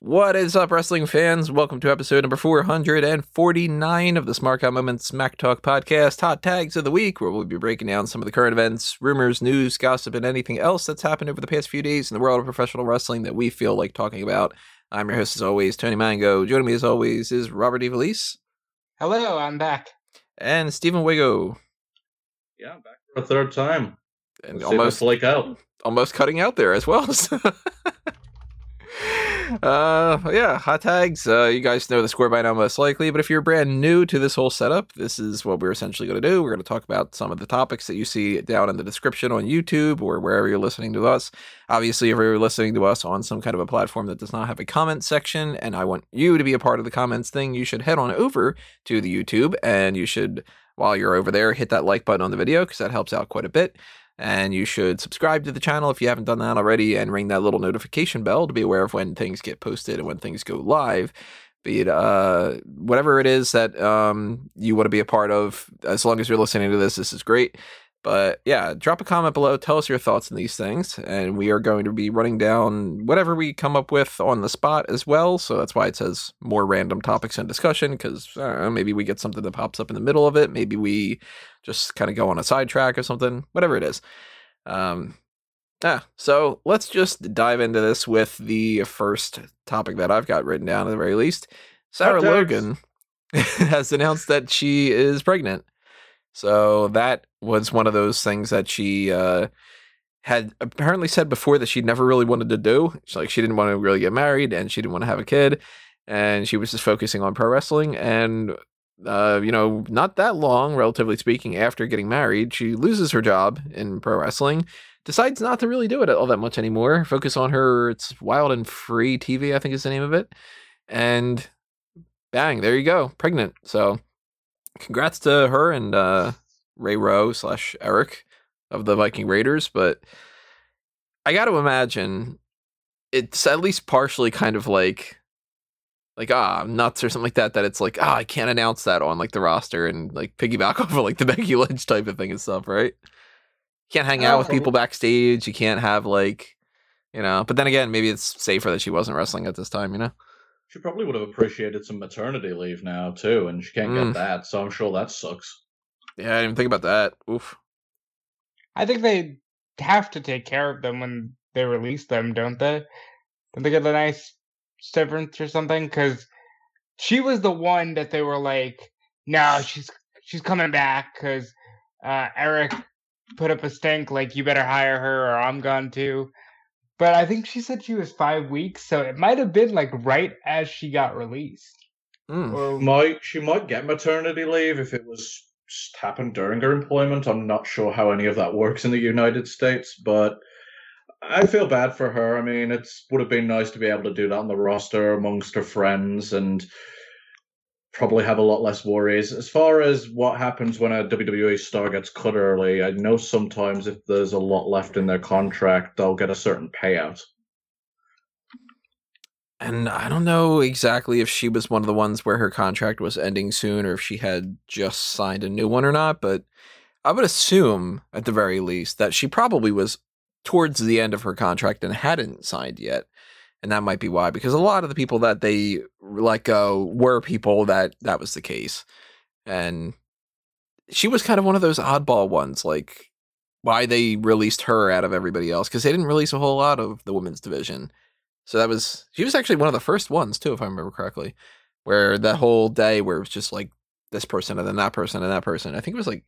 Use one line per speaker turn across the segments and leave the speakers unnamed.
What is up, wrestling fans? Welcome to episode number 449 of the Smart Guy Moments Smack Talk podcast, Hot Tags of the Week, where we'll be breaking down some of the current events, rumors, news, gossip, and anything else that's happened over the past few days in the world of professional wrestling that we feel like talking about. I'm your host, as always, Tony Mango. Joining me, as always, is Robert Evelise.
Hello, I'm back.
And Stephen Wigo.
Yeah, I'm back for a third time.
And
Let's almost like out.
Almost cutting out there as well. uh yeah hot tags. Uh you guys know the score by now most likely but if you're brand new to this whole setup this is what we're essentially going to do. We're going to talk about some of the topics that you see down in the description on youtube or wherever you're listening to us. Obviously if you're listening to us on some kind of a platform that does not have a comment section and i want you to be a part of the comments thing you should head on over to the youtube and you should while you're over there hit that like button on the video because that helps out quite a bit and you should subscribe to the channel if you haven't done that already and ring that little notification bell to be aware of when things get posted and when things go live. Be it uh, whatever it is that um, you want to be a part of as long as you're listening to this this is great but yeah drop a comment below. Tell us your thoughts on these things. And we are going to be running down whatever we come up with on the spot as well. So that's why it says more random topics and discussion because maybe we get something that pops up in the middle of it. Maybe we just kind of go on a sidetrack or something whatever it is. Um yeah so let's just dive into this with the first topic that i've got written down at the very least. Sarah logan has announced that she is pregnant so that was one of those things that she uh, had apparently said before that she never really wanted to do. She's like she didn't want to really get married and she didn't want to have a kid, and she was just focusing on pro wrestling. And uh, you know, not that long, relatively speaking, after getting married, she loses her job in pro wrestling. Decides not to really do it all that much anymore. Focus on her. It's Wild and Free TV, I think is the name of it. And bang, there you go, pregnant. So congrats to her and uh, Ray Rowe slash Erik of the Viking Raiders. But I got to imagine it's at least partially kind of like like ah nuts or something like that that it's like ah I can't announce that on like the roster and like piggyback off of like the Becky Lynch type of thing and stuff, right? You can't hang out with people backstage. You can't have like you know. But then again, maybe it's safer that she wasn't wrestling at this time, you know.
She probably would have appreciated some maternity leave now too, and she can't mm. get that, so I'm sure that sucks.
Yeah, I didn't even think about that. Oof.
I think they have to take care of them when they release them, don't they? Don't they get a nice severance or something? Because she was the one that they were like, "No, she's she's coming back." Because uh, Erik put up a stink like, "You better hire her, or I'm gone too." But I think she said she was five weeks, so it might have been like right as she got released.
Mm. Or might she might get maternity leave if it was happened during her employment. I'm not sure how any of that works in the United States, but I feel bad for her. I mean, it would have been nice to be able to do that on the roster amongst her friends and probably have a lot less worries. As far as what happens when a WWE star gets cut early, I know sometimes if there's a lot left in their contract, they'll get a certain payout.
And I don't know exactly if she was one of the ones where her contract was ending soon or if she had just signed a new one or not, but I would assume at the very least that she probably was towards the end of her contract and hadn't signed yet and that might be why because a lot of the people that they let go were people that that was the case. And she was kind of one of those oddball ones like why they released her out of everybody else because they didn't release a whole lot of the women's division. So that was she was actually one of the first ones too if i remember correctly where that whole day where it was just like this person and then that person and that person. I think it was like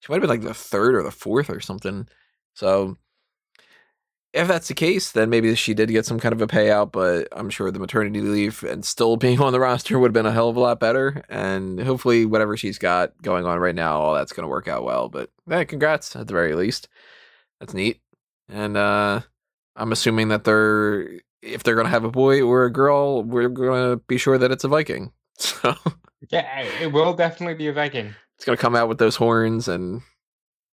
she might have been like the third or the fourth or something. So if that's the case, then maybe she did get some kind of a payout, but I'm sure the maternity leave and still being on the roster would have been a hell of a lot better. And hopefully, whatever she's got going on right now, all that's going to work out well. But hey, congrats at the very least. That's neat. And uh, I'm assuming that they're, if they're going to have a boy or a girl, we're going to be sure that it's a Viking. So
yeah, it will definitely be a Viking.
It's going to come out with those horns and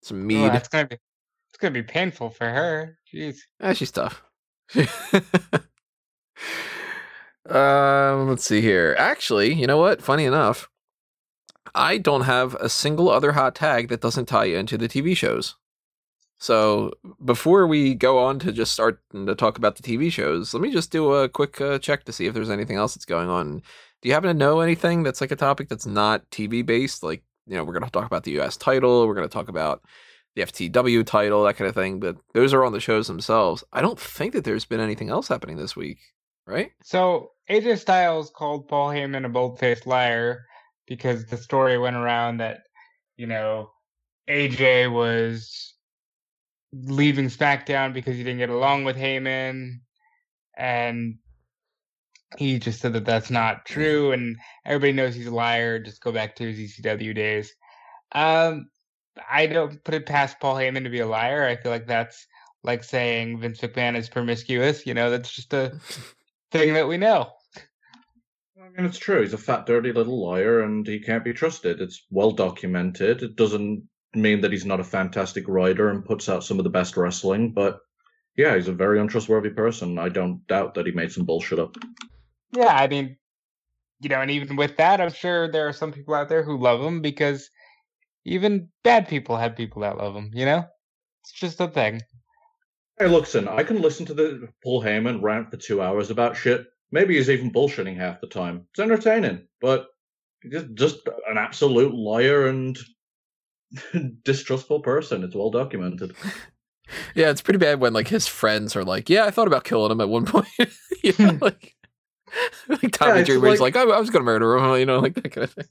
some mead. Oh,
that's going to be it's gonna be painful for her. Jeez.
Yeah, she's tough. um, let's see here. Actually, you know what? Funny enough, I don't have a single other hot tag that doesn't tie into the TV shows. So before we go on to just start to talk about the TV shows, let me just do a quick uh, check to see if there's anything else that's going on. Do you happen to know anything that's like a topic that's not TV based? Like, you know, we're going to talk about the US title, we're going to talk about the FTW title, that kind of thing, but those are on the shows themselves. I don't think that there's been anything else happening this week, right?
So AJ Styles called Paul Heyman a bold faced liar because the story went around that, you know, AJ was leaving SmackDown because he didn't get along with Heyman, and he just said that that's not true, and everybody knows he's a liar. Just go back to his ECW days. Um, I don't put it past Paul Heyman to be a liar. I feel like that's like saying Vince McMahon is promiscuous. You know, that's just a thing that we know.
I mean, it's true. He's a fat, dirty little liar, and he can't be trusted. It's well documented. It doesn't mean that he's not a fantastic writer and puts out some of the best wrestling, but yeah, he's a very untrustworthy person. I don't doubt that he made some bullshit up.
Yeah, I mean, you know, and even with that, I'm sure there are some people out there who love him because even bad people have people that love them, you know? It's just a thing.
Hey, look, son, I can listen to the Paul Heyman rant for two hours about shit. Maybe he's even bullshitting half the time. It's entertaining, but just just an absolute liar and distrustful person. It's well documented.
Yeah, it's pretty bad when like his friends are like, "Yeah, I thought about killing him at one point." you know, hmm. like, like Tommy
Yeah, it's
Dreamer's
like-
like, I, I was going to murder him," you know, like that kind of thing.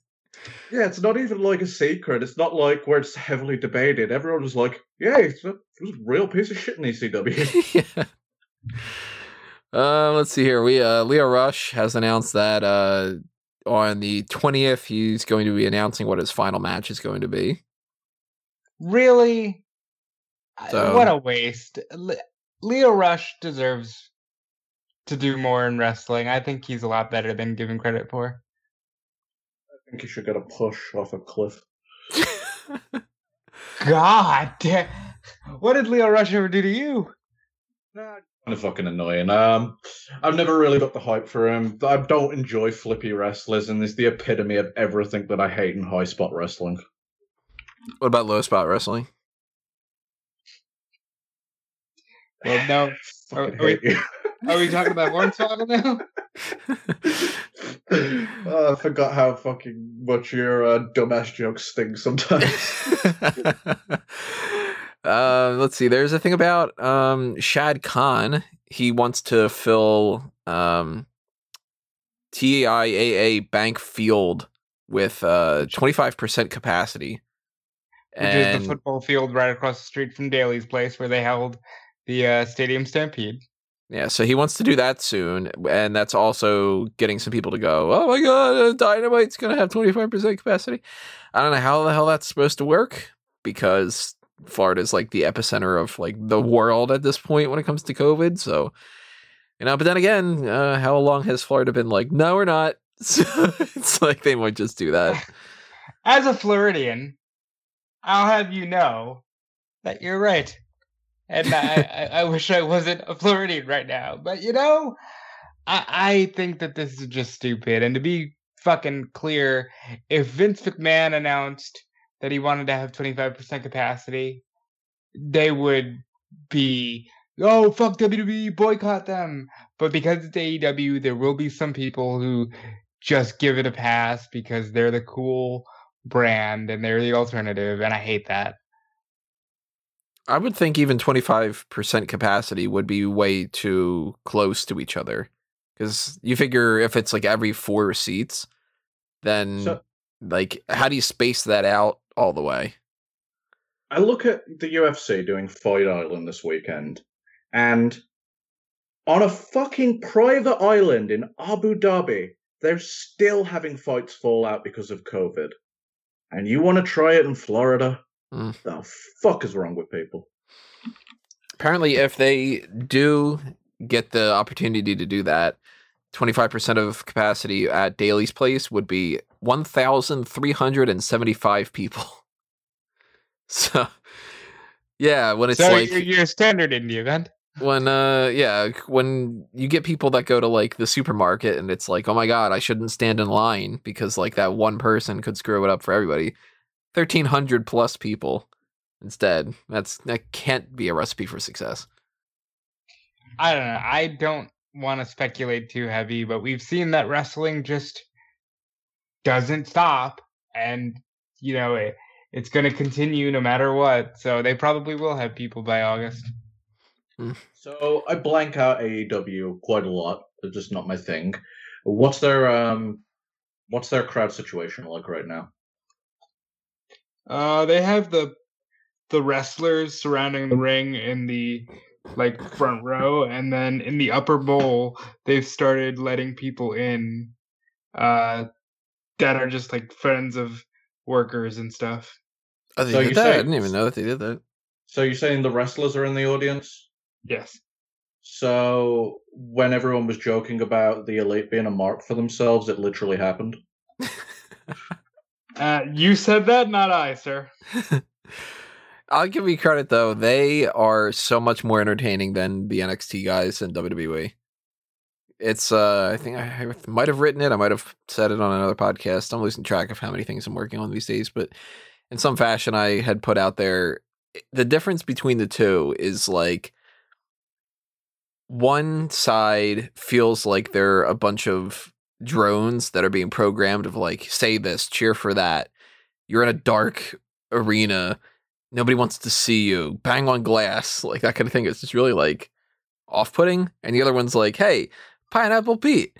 Yeah, it's not even like a secret. It's not like where it's heavily debated. Everyone was like, "Yeah, he's a, he was a real piece of shit in ECW."
yeah. Uh, let's see here. We uh, Lio Rush has announced that uh, on the twentieth, he's going to be announcing what his final match is going to be.
Really?
So-
What a waste. Le- Lio Rush deserves to do more in wrestling. I think he's a lot better than given credit for.
I think he should get a push off a cliff.
God damn. What did Lio Rush ever do to you?
Nah, kind of fucking annoying. Um, I've never really got the hype for him. I don't enjoy flippy wrestlers, and he's the epitome of everything that I hate in high spot wrestling.
what about low spot wrestling?
Well, no. Are, are we,
hate you.
Are we talking about Hornswoggle now?
oh, I forgot how fucking much your uh, dumbass jokes sting sometimes.
uh, let's see. There's a thing about um, Shad Khan. He wants to fill um, TIAA Bank Field with uh, 25% capacity.
Which is the football field right across the street from Daily's place where they held the uh, Stadium Stampede.
Yeah, so he wants to do that soon, and that's also getting some people to go. Oh my god, Dynamite's gonna have twenty five percent capacity. I don't know how the hell that's supposed to work because Florida's like the epicenter of like the world at this point when it comes to COVID. So you know, but then again, uh, how long has Florida been like? No, we're not. So it's like they might just do that.
As a Floridian, I'll have you know that you're right. And I, I, I wish I wasn't a Floridian right now. But you know, I, I think that this is just stupid. And to be fucking clear, if Vince McMahon announced that he wanted to have 25% capacity, they would be, oh, fuck WWE, boycott them. But because it's AEW, there will be some people who just give it a pass because they're the cool brand and they're the alternative. And I hate that.
I would think even 25% capacity would be way too close to each other. Because you figure if it's like every four seats, then
So-
like how do you space that out all the way?
I look at the UFC doing Fight Island this weekend, and on a fucking private island in Abu Dhabi, they're still having fights fall out because of COVID. And you want to try it in Florida?
Mm.
The fuck is wrong with people?
Apparently, if they do get the opportunity to do that, 25% of capacity at Daily's Place would be 1,375 people. So, yeah, when it's
so
like.
you're, you're standard in the event.
when uh yeah when you get people that go to like the supermarket and it's like oh my god i shouldn't stand in line because like that one person could screw it up for everybody 1300 plus people instead. That's that can't be a recipe for success.
I don't know. I don't want to speculate too heavy, but we've seen that wrestling just doesn't stop, and you know it, it's going to continue no matter what. So they probably will have people by August.
So I blank out AEW quite a lot. It's just not my thing. What's their um, what's their crowd situation like right now?
Uh, they have the the wrestlers surrounding the ring in the like front row, and then in the upper bowl, they've started letting people in, uh, that are just like friends of workers and stuff.
Oh, they
So
did that?
say-
I didn't even know that they did that.
So you're saying the wrestlers are in the audience?
Yes.
So when everyone was joking about the elite being a mark for themselves, it literally happened.
Uh, you said that, not I, sir.
I'll give you credit though; they are so much more entertaining than the NXT guys in WWE. It's uh, I think I might have written it. I might have said it on another podcast. I'm losing track of how many things I'm working on these days, but in some fashion, I had put out there the difference between the two is like one side feels like they're a bunch of drones that are being programmed of like say this cheer for that. You're in a dark arena. Nobody wants to see you. Bang on glass. Like that kind of thing it's just really like off-putting. And the other one's like hey pineapple pete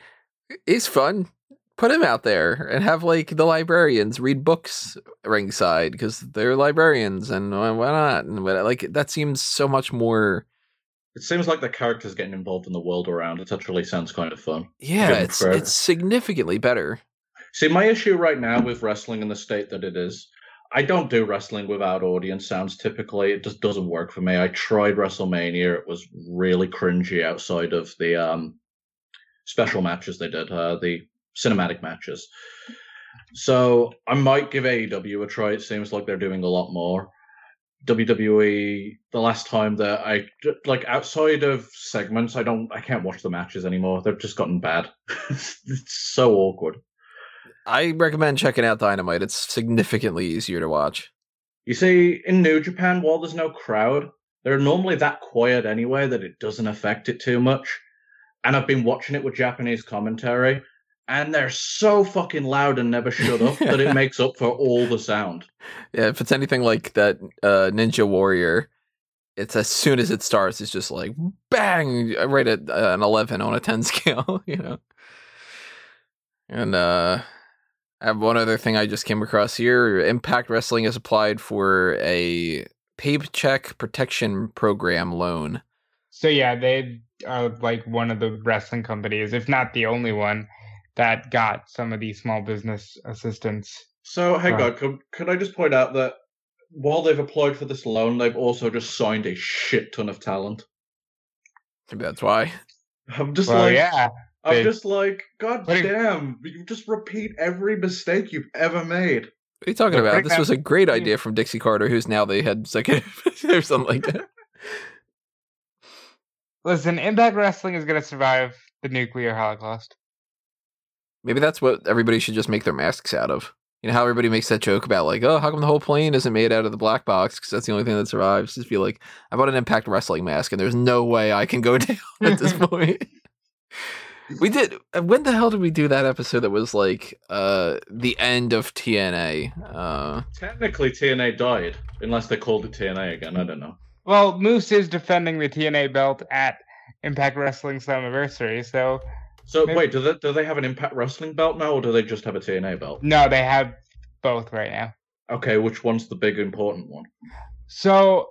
he's fun. Put him out there and have like the librarians read books ringside because they're librarians and why why not? And like that seems so much more
It seems like the characters getting involved in the world around. It actually sounds kind of fun.
yeah it's
for-
it's significantly better
See, my issue right now with wrestling in the state that it is, I don't do wrestling without audience sounds typically. It just doesn't work for me. I tried WrestleMania. It was really cringy outside of the um, special matches they did, uh, the cinematic matches. So I might give AEW a try. It seems like they're doing a lot more. WWE, the last time that I like outside of segments, I don't, I can't watch the matches anymore. They've just gotten bad. it's so awkward.
i recommend checking out dynamite it's significantly easier to watch
You see, in New Japan, while there's no crowd, they're normally that quiet anyway that it doesn't affect it too much. And I've been watching it with Japanese commentary, and they're so fucking loud and never shut up that it makes up for all the sound.
Yeah, if it's anything like that uh, Ninja Warrior, it's as soon as it starts, it's just like bang, right at uh, an eleven on a ten scale, you know. And uh, I have one other thing I just came across here: Impact Wrestling has applied for a paycheck protection program loan.
So yeah, they are like one of the wrestling companies, if not the only one, that got some of these small business assistance.
So, hey,
Right.
God, could, could I just point out that while they've applied for this loan, they've also just signed a shit ton of talent.
Maybe that's why.
I'm just
Well,
like,
yeah,
I'm
they-
just like, God
Putting-
damn, you just repeat every mistake you've ever made.
What are you talking
They're
about? This was a great idea from Dixie Carter, who's now the head executive or something like that.
listen, Impact Wrestling is gonna survive the nuclear holocaust.
Maybe that's what everybody should just make their masks out of. You know how everybody makes that joke about like, oh, how come the whole plane isn't made out of the black box? Because that's the only thing that survives. Just feel like I bought an Impact Wrestling mask, and there's no way I can go down at this point. we did. uh, When the hell did we do that episode that was like uh the end of TNA? Uh,
Technically, TNA died, unless they called it TNA again. I don't know.
Well, Moose is defending the TNA belt at Impact Wrestling's anniversary, so
So
Maybe-
wait, do they do they have an Impact Wrestling belt now, or do they just have a TNA belt?
no, they have both right now.
Okay, which one's the big important one?
So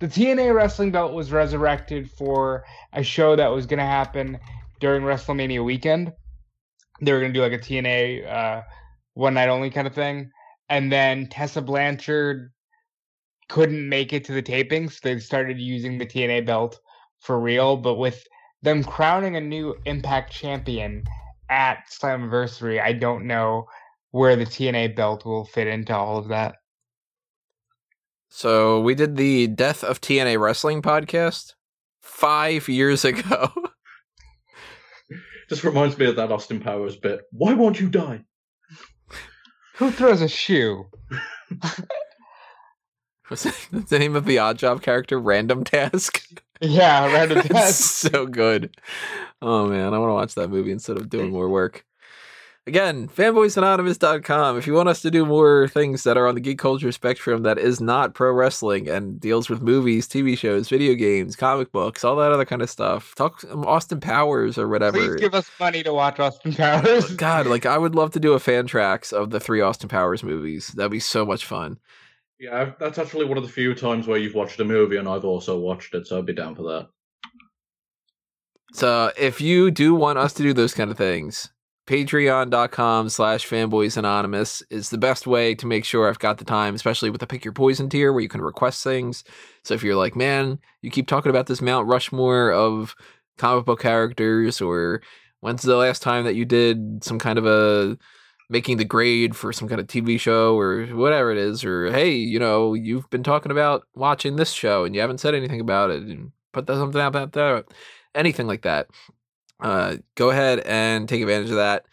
the TNA wrestling belt was resurrected for a show that was going to happen during WrestleMania weekend. They were going to do like a TNA uh, one night only kind of thing. And then Tessa Blanchard couldn't make it to the tapings. They started using the TNA belt for real, but with them crowning a new Impact champion at Slammiversary, I don't know where the TNA belt will fit into all of that.
so we did the Death of TNA Wrestling podcast five years ago.
Just reminds me of that Austin Powers bit. Why won't you die?
Who throws a shoe?
Was that the name of the odd job character? Random Task.
Yeah,
It's
task.
so good. Oh man, I want to watch that movie instead of doing more work. Again, fanboysanonymous.com. If you want us to do more things that are on the geek culture spectrum that is not pro wrestling and deals with movies, TV shows, video games, comic books, all that other kind of stuff, talk um, Austin Powers or whatever.
Please give us money to watch Austin Powers.
God, like I would love to do a fan tracks of the three Austin Powers movies. That'd be so much fun.
Yeah, that's actually one of the few times where you've watched a movie and I've also watched it, so I'd be down for that.
So if you do want us to do those kind of things, patreon.com slash fanboys anonymous is the best way to make sure I've got the time, especially with the pick your poison tier where you can request things. So if you're like, man, you keep talking about this Mount Rushmore of comic book characters, or when's the last time that you did some kind of a making the grade for some kind of TV show or whatever it is, or hey, you know, you've been talking about watching this show and you haven't said anything about it, and put something out that, anything like that. Uh, go ahead and take advantage of that.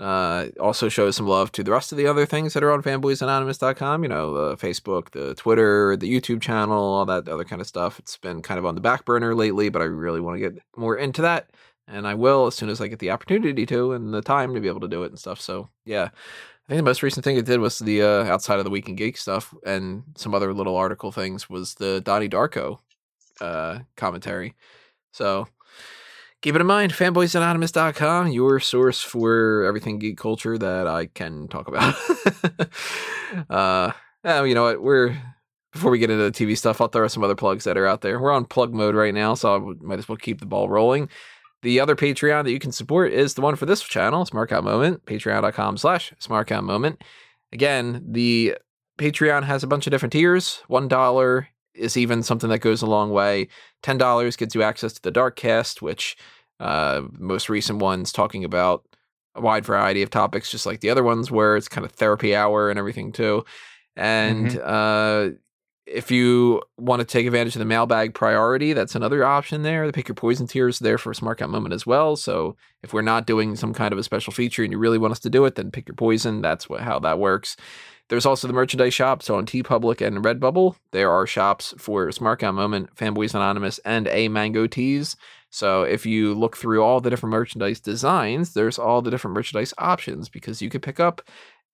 Uh, also show some love to the rest of the other things that are on fanboysanonymous.com, you know, the Facebook, the Twitter, the YouTube channel, all that other kind of stuff. It's been kind of on the back burner lately, but I really want to get more into that. And I will as soon as I get the opportunity to and the time to be able to do it and stuff. So, yeah. I think the most recent thing I did was the uh, outside of the Week in Geek stuff and some other little article things was the Donnie Darko uh, commentary. So, keep it in mind fanboysanonymous.com your source for everything geek culture that i can talk about uh yeah, you know what we're before we get into the tv stuff i'll throw some other plugs that are out there we're on plug mode right now so i might as well keep the ball rolling the other patreon that you can support is the one for this channel smark Out moment patreon.com slash smark Out moment. Again the patreon has a bunch of different tiers. One dollar is even something that goes a long way. $10 gets you access to the Darkcast, which uh, most recent ones talking about a wide variety of topics, just like the other ones, where it's kind of therapy hour and everything too. And uh, if you want to take advantage of the mailbag priority, that's another option there. The pick your poison tier is there for a smark Out moment as well. So if we're not doing some kind of a special feature and you really want us to do it, then pick your poison. That's what how that works. There's also the merchandise shop. So on TeePublic and Redbubble, there are shops for Smark Out Moment, Fanboys Anonymous, and A Mango Tees. So if you look through all the different merchandise designs, there's all the different merchandise options because you could pick up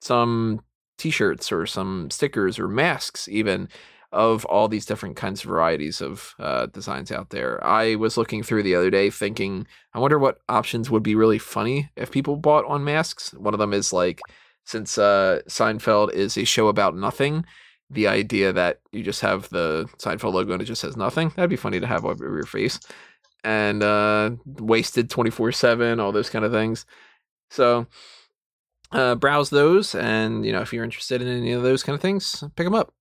some t-shirts or some stickers or masks even of all these different kinds of varieties of uh, designs out there. I was looking through the other day thinking, I wonder what options would be really funny if people bought on masks. One of them is like, since uh, Seinfeld is a show about nothing, the idea that you just have the Seinfeld logo and it just says nothing, that'd be funny to have over your face. And uh, wasted 24 7, all those kind of things. So, uh, browse those. And, you know, if you're interested in any of those kind of things, pick them up.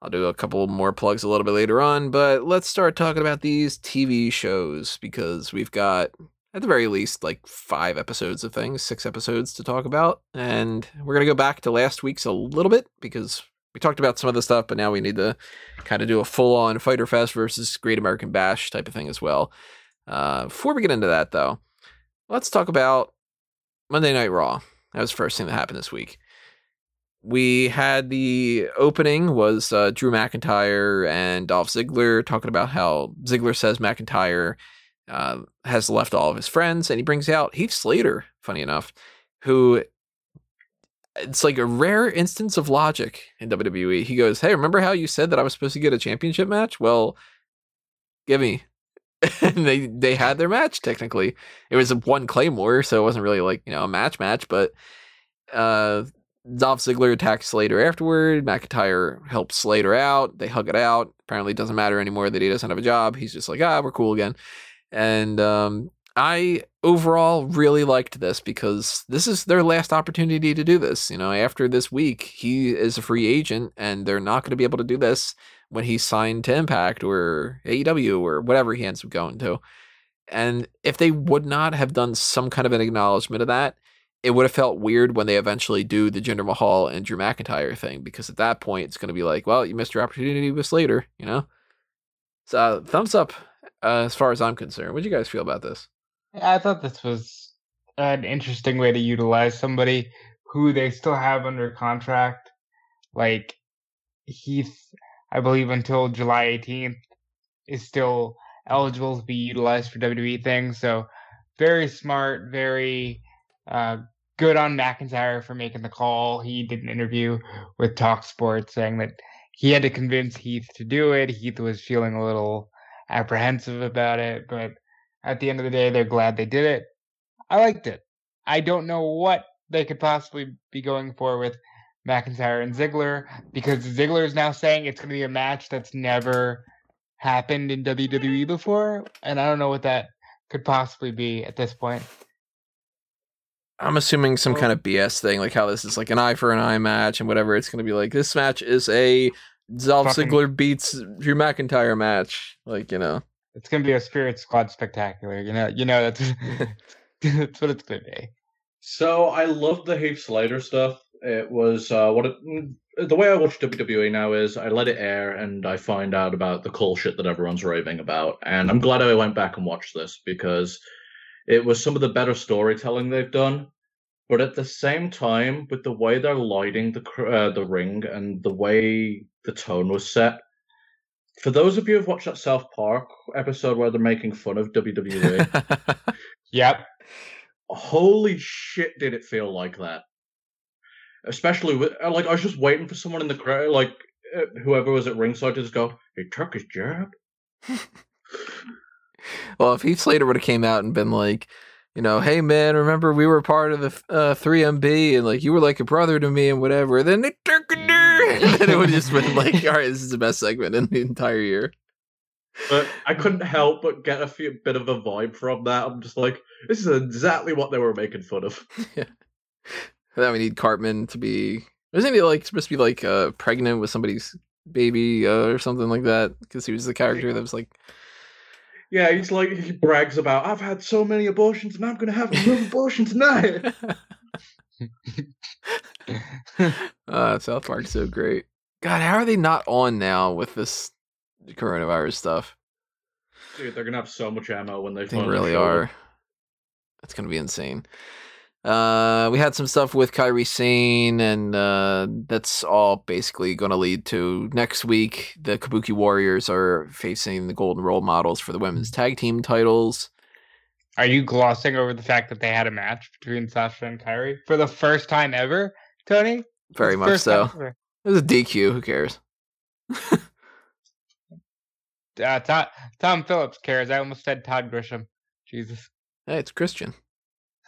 I'll do a couple more plugs a little bit later on, but let's start talking about these TV shows because we've got, at the very least, like five episodes of things, six episodes to talk about. And we're going to go back to last week's a little bit because we talked about some of the stuff, but now we need to kind of do a full on Fighter Fest versus Great American Bash type of thing as well. Uh, before we get into that, though, let's talk about Monday Night Raw. That was the first thing that happened this week we had the opening was uh, Drew McIntyre and Dolph Ziggler talking about how Ziggler says McIntyre uh, has left all of his friends, and he brings out Heath Slater, funny enough, who it's like a rare instance of logic in WWE. He goes, "Hey, remember how you said that I was supposed to get a championship match? Well, give me." and they they had their match technically. It was a one claymore, so it wasn't really like you know a match match, but uh Dolph Ziggler attacks Slater afterward. McIntyre helps Slater out. They hug it out. Apparently, it doesn't matter anymore that he doesn't have a job. He's just like, ah, we're cool again. And um, I overall really liked this because this is their last opportunity to do this. You know, after this week, he is a free agent, and they're not going to be able to do this when he's signed to Impact or AEW or whatever he ends up going to. And if they would not have done some kind of an acknowledgement of that, it would have felt weird when they eventually do the Jinder Mahal and Drew McIntyre thing because at that point it's going to be like, well, you missed your opportunity with Slater, you know. So thumbs up uh, as far as I'm concerned. What do you guys feel about this?
I thought this was an interesting way to utilize somebody who they still have under contract. Like, Heath, I believe, until July 18th, is still eligible to be utilized for WWE things. So very smart, very uh, good on McIntyre for making the call. He did an interview with Talk Sports saying that he had to convince Heath to do it. Heath was feeling a little apprehensive about it, but at the end of the day, they're glad they did it. I liked it. I don't know what they could possibly be going for with McIntyre and Ziggler because Ziggler is now saying it's going to be a match that's never happened in WWE before, and I don't know what that could possibly be at this point.
I'm assuming some kind of BS thing, like how this is like an eye for an eye match and whatever. It's going to be like this match is a Dolph
Fucking-
Ziggler beats Drew McIntyre match. Like you know,
It's going to be a Spirit Squad spectacular. You know, you know that's that's what it's going to be.
So I love the Heath Slater stuff. It was uh, what it, mm, the way I watch WWE now is I let it air and I find out about the cool shit that everyone's raving about. And I'm glad I went back and watched this because it was some of the better storytelling they've done. But at the same time, with the way they're lighting the uh, the ring and the way the tone was set, for those of you who've watched that South Park episode where they're making fun of WWE,
Yep.
holy shit did it feel like that especially with uh, like i was just waiting for someone in the crowd like uh, whoever was at ringside to just go he took his jab
well, if Heath Slater would have came out and been like, you know, hey man, remember we were part of the uh, 3MB and like you were like a brother to me and whatever. Then a and then it would have just been like, all right, this is the best segment in the entire year.
but i couldn't help but get a few, bit of a vibe from that i'm just like this is exactly what they were making fun of Yeah,
Then we need Cartman to be. Isn't he like supposed to be like uh, pregnant with somebody's baby uh, or something like that? Because he was the character that was like,
yeah he's like he brags about i've had so many abortions and i'm gonna have another abortion tonight
uh, South Park's so great. God, how are they not on now with this coronavirus stuff?
dude they're gonna have so much ammo when they,
They really are. That's gonna be insane. Uh, we had some stuff with Kairi Sane, and uh, that's all basically going to lead to next week. The Kabuki Warriors are facing the Golden Role Models for the women's tag team titles.
Are you glossing over the fact that they had a match between Sasha and Kairi for the first time ever, Tony?
Very
It's
much so. It was a DQ. Who cares?
Uh, Tom, Tom Phillips cares. I almost said Todd Grisham. Jesus.
Hey, it's Christian.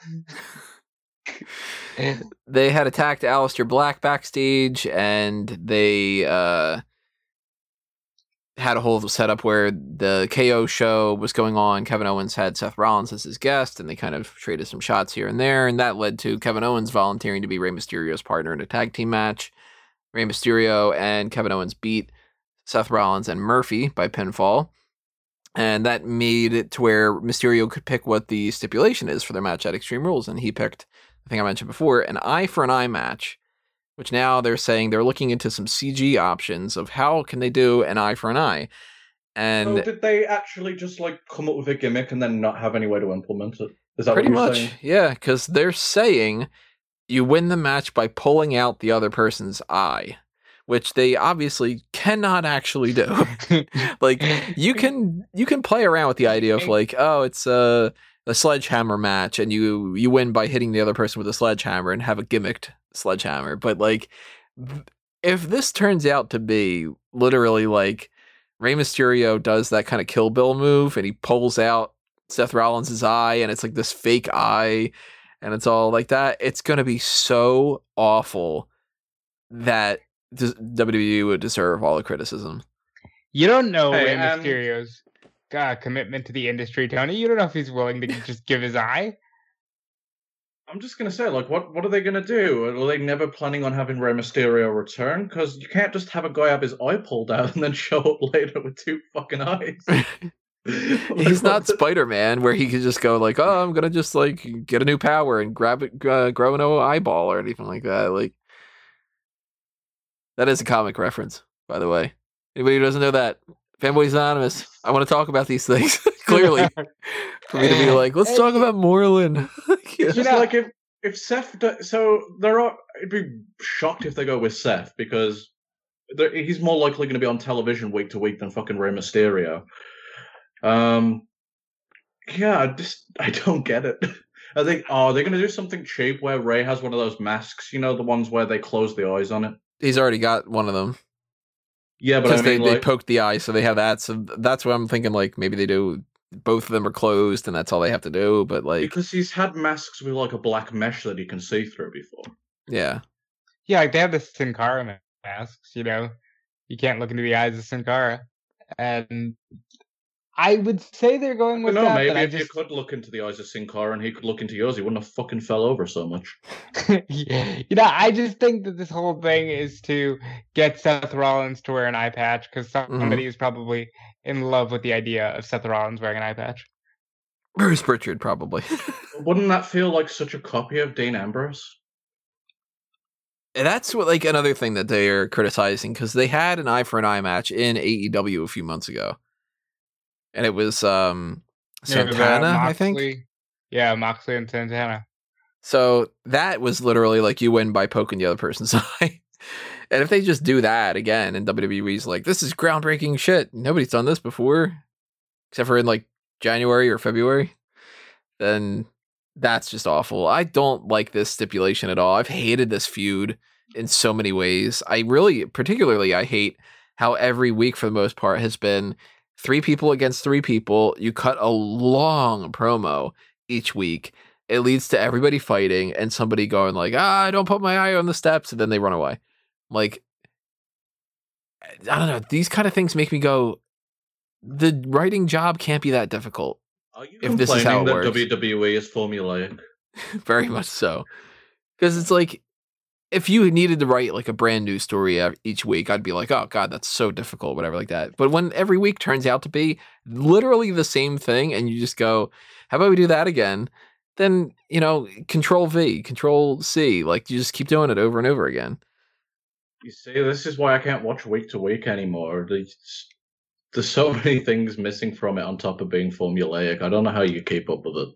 they had attacked Aleister Black backstage and they uh, had a whole setup where the KO show was going on. Kevin Owens had Seth Rollins as his guest, and they kind of traded some shots here and there. And that led to Kevin Owens volunteering to be Rey Mysterio's partner in a tag team match. Rey Mysterio and Kevin Owens beat Seth Rollins and Murphy by pinfall. And that made it to where Mysterio could pick what the stipulation is for their match at Extreme Rules. And he picked, I think I mentioned before, an eye for an eye match, which now they're saying they're looking into some CG options of how can they do an eye for an eye. And
so did they actually just like come up with a gimmick and then not have any way to implement it is that
pretty
what you're
much,
saying?
yeah, because they're saying you win the match by pulling out the other person's eye, which they obviously cannot actually do. like you can you can play around with the idea of like oh it's a a sledgehammer match and you you win by hitting the other person with a sledgehammer and have a gimmicked sledgehammer. But like if this turns out to be literally like Rey Mysterio does that kind of Kill Bill move and he pulls out Seth Rollins' eye and it's like this fake eye and it's all like that it's going to be so awful that des- WWE would deserve all the criticism.
You don't know
Hey,
Rey
um,
Mysterio's uh, commitment to the industry, Tony. You don't know if he's willing to just give his eye.
I'm just gonna say, like, what what are they gonna do? Are they never planning on having Rey Mysterio return? Because you can't just have a guy have his eye pulled out and then show up later with two fucking eyes.
He's not Spider Man, where he could just go like, "Oh, I'm gonna just like get a new power and grab it, uh, grow an eyeball or anything like that." Like, that is a comic reference, by the way. Anybody who doesn't know that, Fanboys Anonymous. I want to talk about these things clearly for me to be like, let's talk about Morlun.
It's
You
just
know-
like if if Seth, do- so there are. I'd be shocked if they go with Seth because he's more likely going to be on television week to week than fucking Rey Mysterio. Um, yeah, I just I don't get it. I think oh, they're going to do something cheap where Rey has one of those masks, you know, the ones where they close the eyes on it.
He's already got one of them.
Yeah, but
because
I mean,
they,
like,
they poked the eye, so they have that. So that's what I'm thinking. Like maybe they do. Both of them are closed, and that's all they have to do. But like,
because he's had masks with like a black mesh that you can see through before.
yeah,
Yeah, like they have the Sin Cara masks, you know. You can't look into the eyes of Sin Cara. And I would say they're going with
no,
that,
maybe
but I
if you could look into the eyes of Sin Cara and he could look into yours, he wouldn't have fucking fell over so much.
you know, I just think that this whole thing is to get Seth Rollins to wear an eye patch because
Mm-hmm.
somebody is probably in love with the idea of Seth Rollins wearing an eye patch.
Bruce Pritchard probably.
Wouldn't that feel like such a copy of Dean Ambrose?
And that's what like another thing that they are criticizing because they had an eye for an eye match in AEW a few months ago, and it was um
You know, the
Santana, I think.
Yeah, Moxley and Santana.
So that was literally like you win by poking the other person's eye. and if they just do that again, and WWE's like, this is groundbreaking shit. Nobody's done this before, except for in like January or February, then that's just awful. I don't like this stipulation at all. I've hated this feud in so many ways. I really, particularly, I hate how every week for the most part has been three people against three people. You cut a long promo each week it leads to everybody fighting and somebody going like, "Ah, I don't put my eye on the steps," and then they run away. Like, I don't know. These kind of things make me go, the writing job can't be that difficult.
Are you
If this is how it
that
works.
WWE is formulaic?
Very much so, because it's like, if you needed to write like a brand new story each week, I'd be like, "Oh God, that's so difficult," whatever like that. But when every week turns out to be literally the same thing, and you just go, "How about we do that again?" then you know control v control c like you just keep doing it over and over again
You see, this is why I can't watch week to week anymore. There's, there's so many things missing from it on top of being formulaic. I don't know how you keep up with it.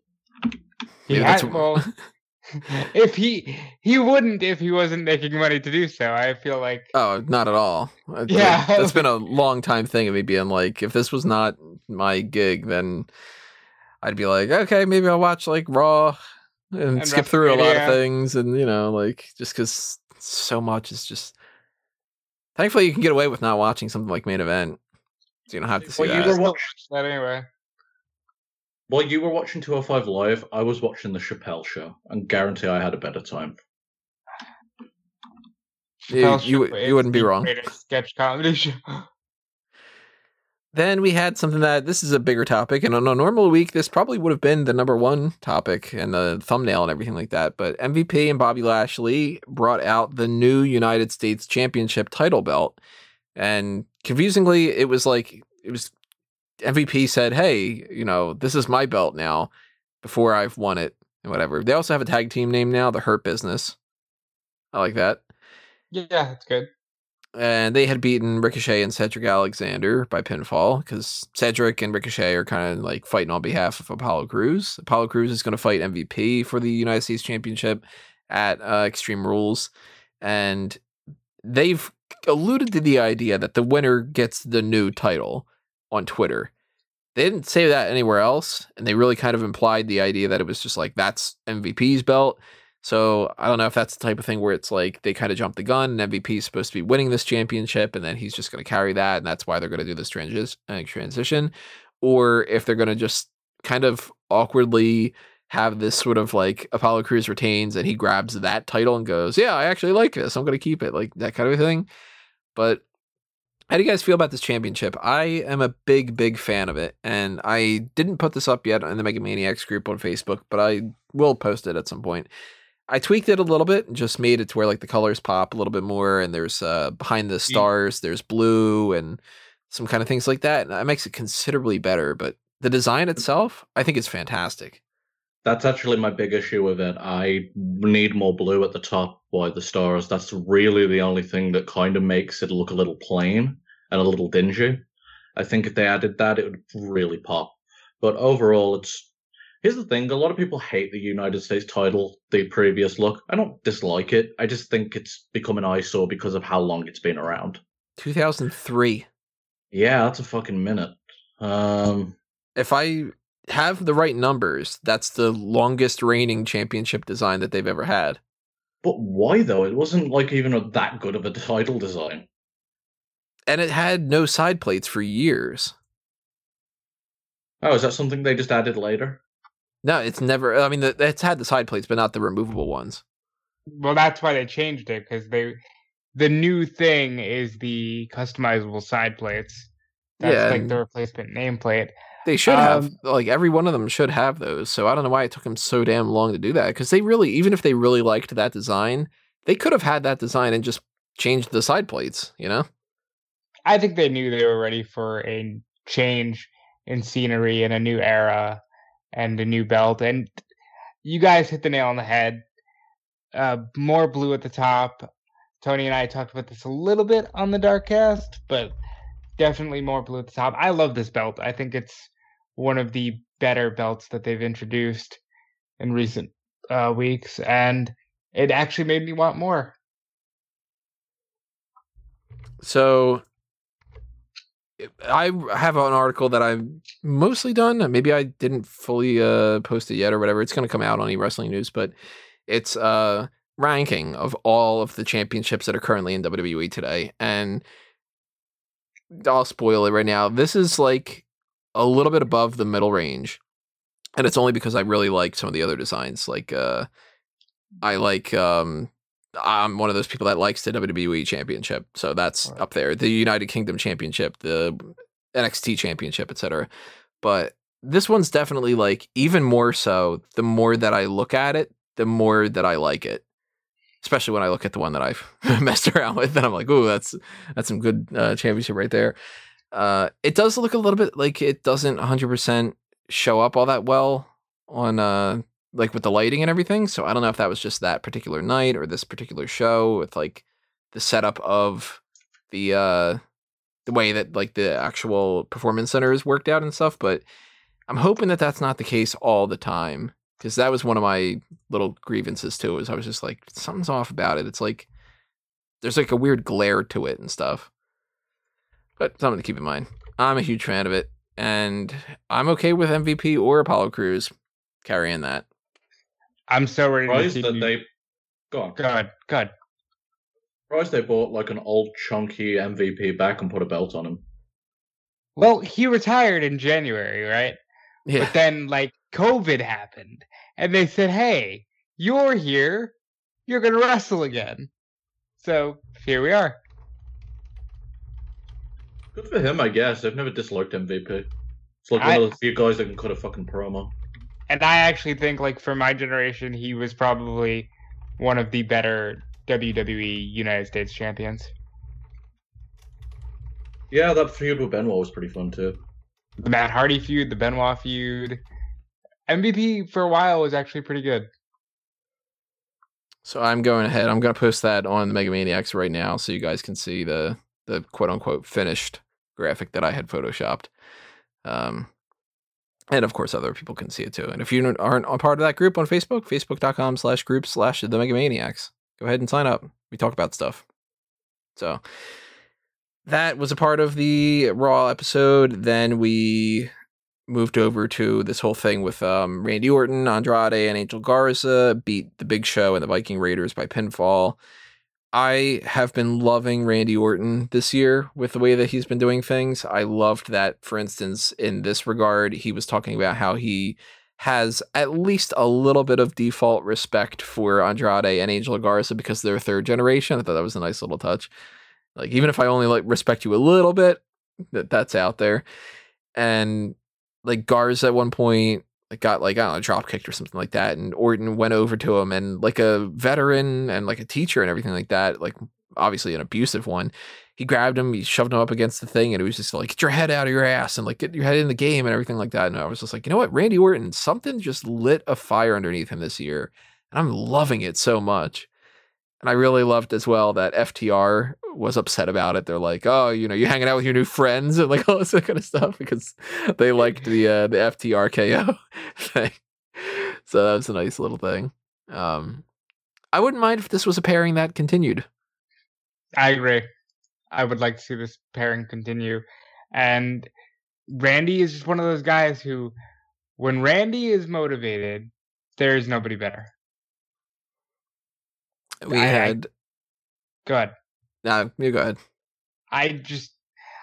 He
Maybe
had,
that's-
well, if he he wouldn't if he wasn't making money to do so. I feel like
oh not at all
Yeah.
like, that's been a long time thing of me being like if this was not my gig then i'd be like okay maybe i'll watch like raw and,
And
skip through a lot of things and you know like just because so much is just thankfully you can get away with not watching something like main event so you don't have to see
Well, you
that
were
Still
watch-
watch that anyway.
While you were watching 205 Live, I was watching The Chappelle Show, and guarantee I had a better time.
You- you- you wouldn't be wrong.
Sketch comedy show.
Then we had something that this is a bigger topic, and on a normal week, this probably would have been the number one topic and the thumbnail and everything like that. But MVP and Bobby Lashley brought out the new United States Championship title belt, and confusingly, it was like it was MVP said, "Hey, you know, this is my belt now." Before I've won it and whatever. They also have a tag team name now, the Hurt Business. I like that
Yeah, that's good.
and they had beaten Ricochet and Cedric Alexander by pinfall because Cedric and Ricochet are kind of like fighting on behalf of Apollo Crews. Apollo Crews is going to fight MVP for the United States Championship at uh, Extreme Rules, and they've alluded to the idea that the winner gets the new title on Twitter. They didn't say that anywhere else, and they really kind of implied the idea that it was just like that's MVP's belt. So I don't know if that's the type of thing where it's like they kind of jumped the gun and MVP is supposed to be winning this championship and then he's just going to carry that and that's why they're going to do this uh, transition, or if they're going to just kind of awkwardly have this sort of like Apollo Crews retains and he grabs that title and goes, "Yeah, I actually like this. I'm going to keep it." Like that kind of thing. But how do you guys feel about this championship? I am a big, big fan of it, and I didn't put this up yet in the Mega Maniacs group on Facebook, but I will post it at some point. I tweaked it a little bit and just made it to where like the colors pop a little bit more, and there's uh behind the stars, there's blue and some kind of things like that, and that makes it considerably better. But the design itself, I think, is fantastic.
That's actually my big issue with it. I need more blue at the top by the stars. That's really the only thing that kind of makes it look a little plain and a little dingy. I think if they added that, it would really pop. But overall, it's here's the thing: a lot of people hate the United States title, the previous look. I don't dislike it. I just think it's become an eyesore because of how long it's been around.
2003.
Yeah, that's a fucking minute. Um,
If I have the right numbers, that's the longest reigning championship design that they've ever had.
but why though? It wasn't like even a, that good of a title design.
And it had no side plates for years.
Oh, is that something they just added later?
No, it's never. I mean, the, it's had the side plates, but not the removable ones.
Well, that's why they changed it because they the new thing is the customizable side plates. That's
Yeah,
like
and-
the replacement nameplate.
They should have
Um,
like every one of them should have those. So I don't know why it took them so damn long to do that. Because they really, even if they really liked that design, they could have had that design and just changed the side plates. You know?
I think they knew they were ready for a change in scenery and a new era and a new belt. And you guys hit the nail on the head. Uh, more blue at the top. Tony and I talked about this a little bit on the Dark Cast, but definitely more blue at the top. I love this belt. I think it's one of the better belts that they've introduced in recent uh, weeks, and it actually made me want more.
So I have an article that I've mostly done. Maybe I didn't fully uh, post it yet or whatever. It's going to come out on eWrestling News, but it's a ranking of all of the championships that are currently in WWE today. And I'll spoil it right now. This is like a little bit above the middle range. And it's only because I really like some of the other designs. Like, uh, I like um, I'm one of those people that likes the WWE Championship, so that's
Right.
up there. The United Kingdom Championship, the NXT Championship, etc. But this one's definitely like even more so. The more that I look at it, the more that I like it. Especially when I look at the one that I've messed around with, and I'm like, "Ooh, that's that's some good uh, championship right there." Uh, it does look a little bit like it doesn't 100 percent show up all that well on uh like with the lighting and everything. So I don't know if that was just that particular night or this particular show with like the setup of the uh the way that like the actual performance center is worked out and stuff, but I'm hoping that that's not the case all the time because that was one of my little grievances too. Is I was just like something's off about it. It's like there's like a weird glare to it and stuff. But something to keep in mind. I'm a huge fan of it, and I'm okay with MVP or Apollo Crews carrying that.
I'm so ready to
Surprised
see.
that
you-
they go on.
Good, good.
Surprised they bought like an old chunky MVP back and put a belt on him.
Well, he retired in January, right?
Yeah.
But then, like, COVID happened, and they said, "Hey, you're here. You're gonna wrestle again." So here we are.
Good for him, I guess. I've never disliked MVP. It's like
I-
one of the few guys that can cut a fucking promo.
And I actually think, like, for my generation, he was probably one of the better WWE United States champions.
Yeah, that feud with Benoit was pretty fun too.
The Matt Hardy feud, the Benoit feud. MVP for a while was actually pretty good.
So I'm going ahead. I'm going to post that on the Mega Maniacs right now, so you guys can see the the quote unquote finished graphic that I had photoshopped. Um, and of course, other people can see it too. And if you aren't a part of that group on Facebook, facebook.com slash group slash the Mega Maniacs, go ahead and sign up. We talk about stuff. So that was a part of the Raw episode. Then we moved over to this whole thing with um, Randy Orton, Andrade, and Angel Garza beat the Big Show and the Viking Raiders by pinfall. I have been loving Randy Orton this year with the way that he's been doing things. I loved that, for instance, in this regard, he was talking about how he has at least a little bit of default respect for Andrade and Angel Garza because they're third generation. I thought that was a nice little touch. Like even if I only like respect you a little bit, that that's out there. And like Garza at one point got like I don't know drop kicked or something like that, and Orton went over to him and like a veteran and like a teacher and everything like that, like obviously an abusive one. He grabbed him, he shoved him up against the thing, and it was just like get your head out of your ass and like get your head in the game and everything like that. And I was just like, you know what, Randy Orton, something just lit a fire underneath him this year, and I'm loving it so much. And I really loved as well that FTR was upset about it. They're like, "Oh, you know, you're hanging out with your new friends and like all this kind of stuff because they liked the uh, the FTR KO thing." So that was a nice little thing. Um, I wouldn't mind if this was a pairing that continued.
I agree. I would like to see this pairing continue. And Randy is just one of those guys who, when Randy is motivated, there is nobody better.
We
I- I-
had.
Go ahead.
No, you go ahead.
I just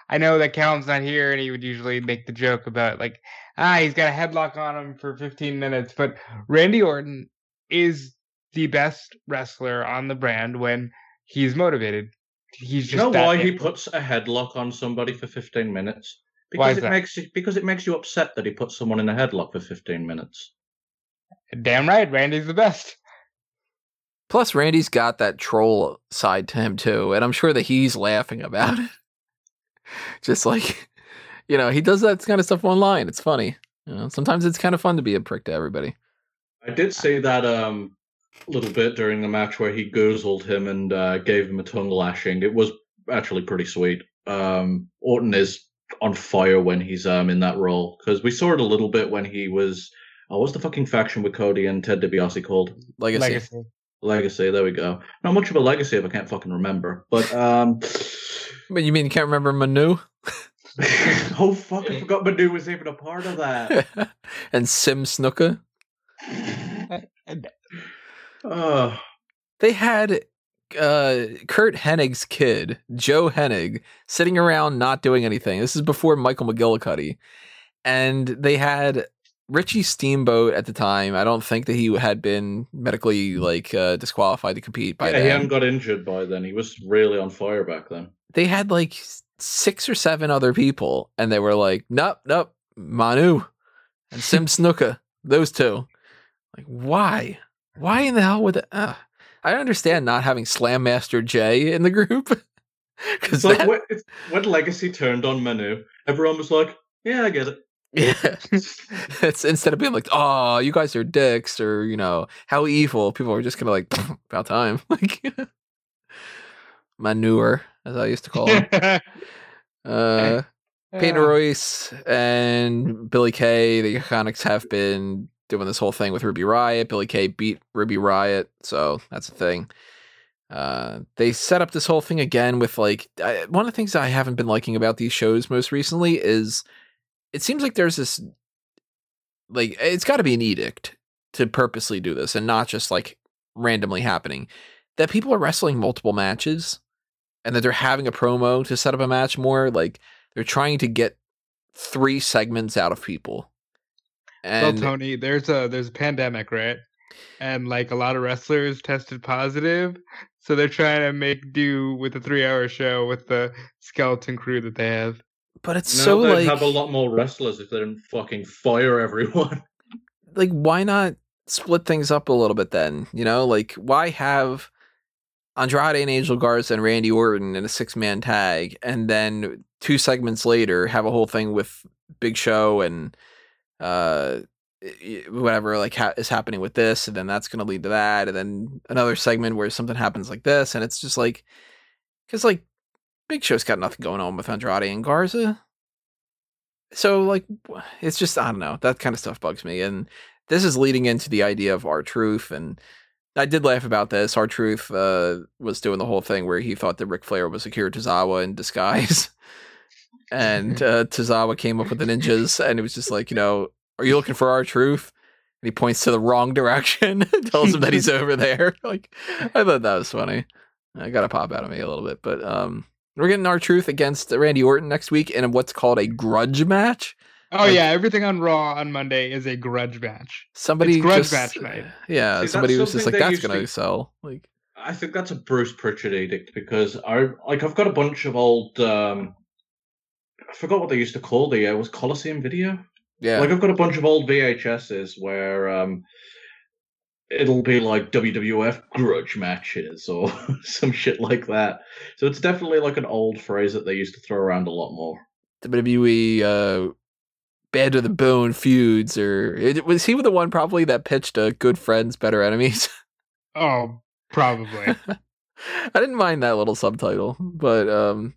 I know that Callum's not here, and he would usually make the joke about like ah he's got a headlock on him for 15 minutes, but Randy Orton is the best wrestler on the brand when he's motivated. He's just
you know
that
why he puts a headlock on somebody for 15 minutes?
Why
Because
is
it
that?
makes you, because it makes you upset that he puts someone in a headlock for 15 minutes.
damn right. Randy's the best.
Plus, Randy's got that troll side to him too, and I'm sure that he's laughing about it. Just like, you know, he does that kind of stuff online. It's funny. You know, sometimes it's kind of fun to be a prick to everybody.
I did see that um little bit during the match where he goozled him and uh, gave him a tongue lashing. It was actually pretty sweet. Um, Orton is on fire when he's um in that role because we saw it a little bit when he was. Oh, what's the fucking faction with Cody and Ted DiBiase called?
Legacy.
Legacy.
Legacy. There we go. Not much of a legacy if I can't fucking remember. But um,
But you mean you can't remember Manu
oh fuck! I forgot Manu was even a part of that.
and Sim Snuka.
Oh,
They had uh, Curt Hennig's kid, Joe Hennig, sitting around not doing anything. This is before Michael McGillicutty. And they had Richie Steamboat at the time. I don't think that he had been medically like uh, disqualified to compete by
yeah, he hadn't got injured by then. He was really on fire back then.
they had like six or seven other people, and they were like, "Nope, nope, Manu and Sim Snuka, those two. Like, why? Why in the hell would? Uh, I understand not having Slam Master J in the group because
like
that,
when, when Legacy turned on Manu, everyone was like, "Yeah, I get it."
Yeah, it's instead of being like, "Oh, you guys are dicks," or you know, how evil. People are just kind of like, "About time." Like manure, as I used to call him. Uh, Peyton Royce and Billie Kay, the Iconics have been doing this whole thing with Ruby Riott. Billie Kay beat Ruby Riott, so that's a thing. Uh, they set up this whole thing again with like I, one of the things I haven't been liking about these shows most recently is it seems like there's this like it's got to be an edict to purposely do this and not just like randomly happening that people are wrestling multiple matches and that they're having a promo to set up a match more like they're trying to get three segments out of people.
well, Tony, there's a there's a pandemic, right? And like a lot of wrestlers tested positive, so they're trying to make do with the three-hour show with the skeleton crew that they have.
But it's
No,
so like
have a lot more wrestlers if they didn't fucking fire everyone.
like why not split things up a little bit then? You know, like why have Andrade and Angel Garza and Randy Orton in a six man tag, and then two segments later have a whole thing with Big Show and uh whatever like ha- is happening with this, and then that's going to lead to that, and then another segment where something happens like this, and it's just like because like Big Show's got nothing going on with Andrade and Garza. So like it's just I don't know that kind of stuff bugs me, and this is leading into the idea of R-Truth and I did laugh about this. R-Truth uh, was doing the whole thing where he thought that Ric Flair was Akira Tozawa in disguise, and uh, Tozawa came up with the ninjas, and it was just like, you know, are you looking for R-Truth? And he points to the wrong direction, tells him that he's over there. Like, I thought that was funny. I got a pop out of me a little bit, but um, we're getting R-Truth against Randy Orton next week in what's called a grudge match.
Oh
Like-
yeah, everything on Raw on Monday is a grudge match.
Somebody
grudge
just,
match night.
Yeah,
See,
somebody was just like,
they
"That's gonna
usually-
sell." Like,
I think that's a Bruce Pritchard edict because I like I've got a bunch of old um I forgot what they used to call the uh, was Coliseum video.
yeah,
Like I've got a bunch of old VHSs where um it'll be like WWF grudge matches or some shit like that. So it's definitely like an old phrase that they used to throw around a lot more.
WWE uh bad to the bone feuds or it, was he the one probably that pitched a good friends better enemies
Oh, probably.
i didn't mind that little subtitle but um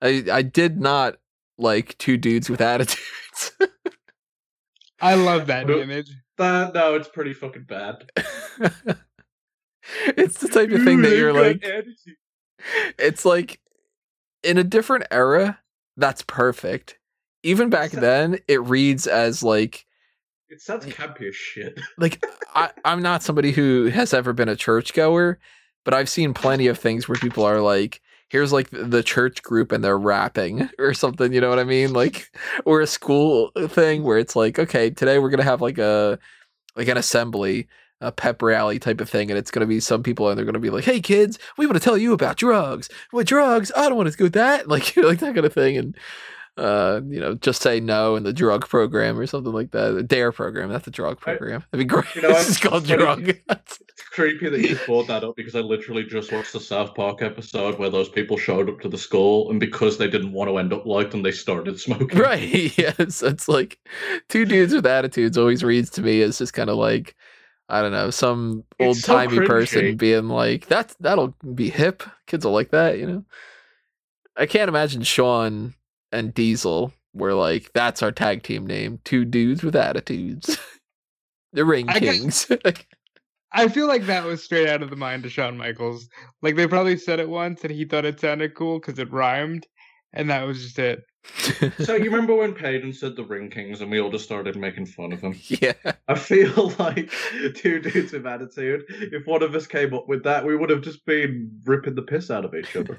i i did not like two dudes with attitudes
I love that image.
That no, it's pretty fucking bad.
it's the type of thing that you're like it's like in a different era, that's perfect. Even back then, it reads as like
It sounds campy as shit.
like I, I'm not somebody who has ever been a churchgoer, but I've seen plenty of things where people are like, here's like the church group and they're rapping or something, you know what I mean? Like or a school thing where it's like, okay, today we're gonna have like a like an assembly, a pep rally type of thing, and it's gonna be some people and they're gonna be like, Hey kids, we want to tell you about drugs. What drugs? I don't want to do that like like that kind of thing and uh, you know, just say no in the drug program or something like that. The DARE program, that's the drug program. That'd be great.
You know,
this is
it's
called
funny-
drug.
It's creepy that you brought that up because I literally just watched the South Park episode where those people showed up to the school and because they didn't want to end up like them, they started smoking.
right. Yes. It's like two dudes with attitudes always reads to me as just kind of like I don't know, some old
It's so
timey person being like, That that'll be hip. Kids will like that, you know. I can't imagine Shawn and Diesel were like, that's our tag team name. Two dudes with attitudes. the Ring
I guess-
Kings.
I feel like that was straight out of the mind of Shawn Michaels. Like they probably said it once and he thought it sounded cool because it rhymed, and that was just it.
So you remember when Payton said the Ring Kings and we all just started making fun of him?
yeah.
I feel like two dudes with attitude. If one of us came up with that, we would have just been ripping the piss out of each other.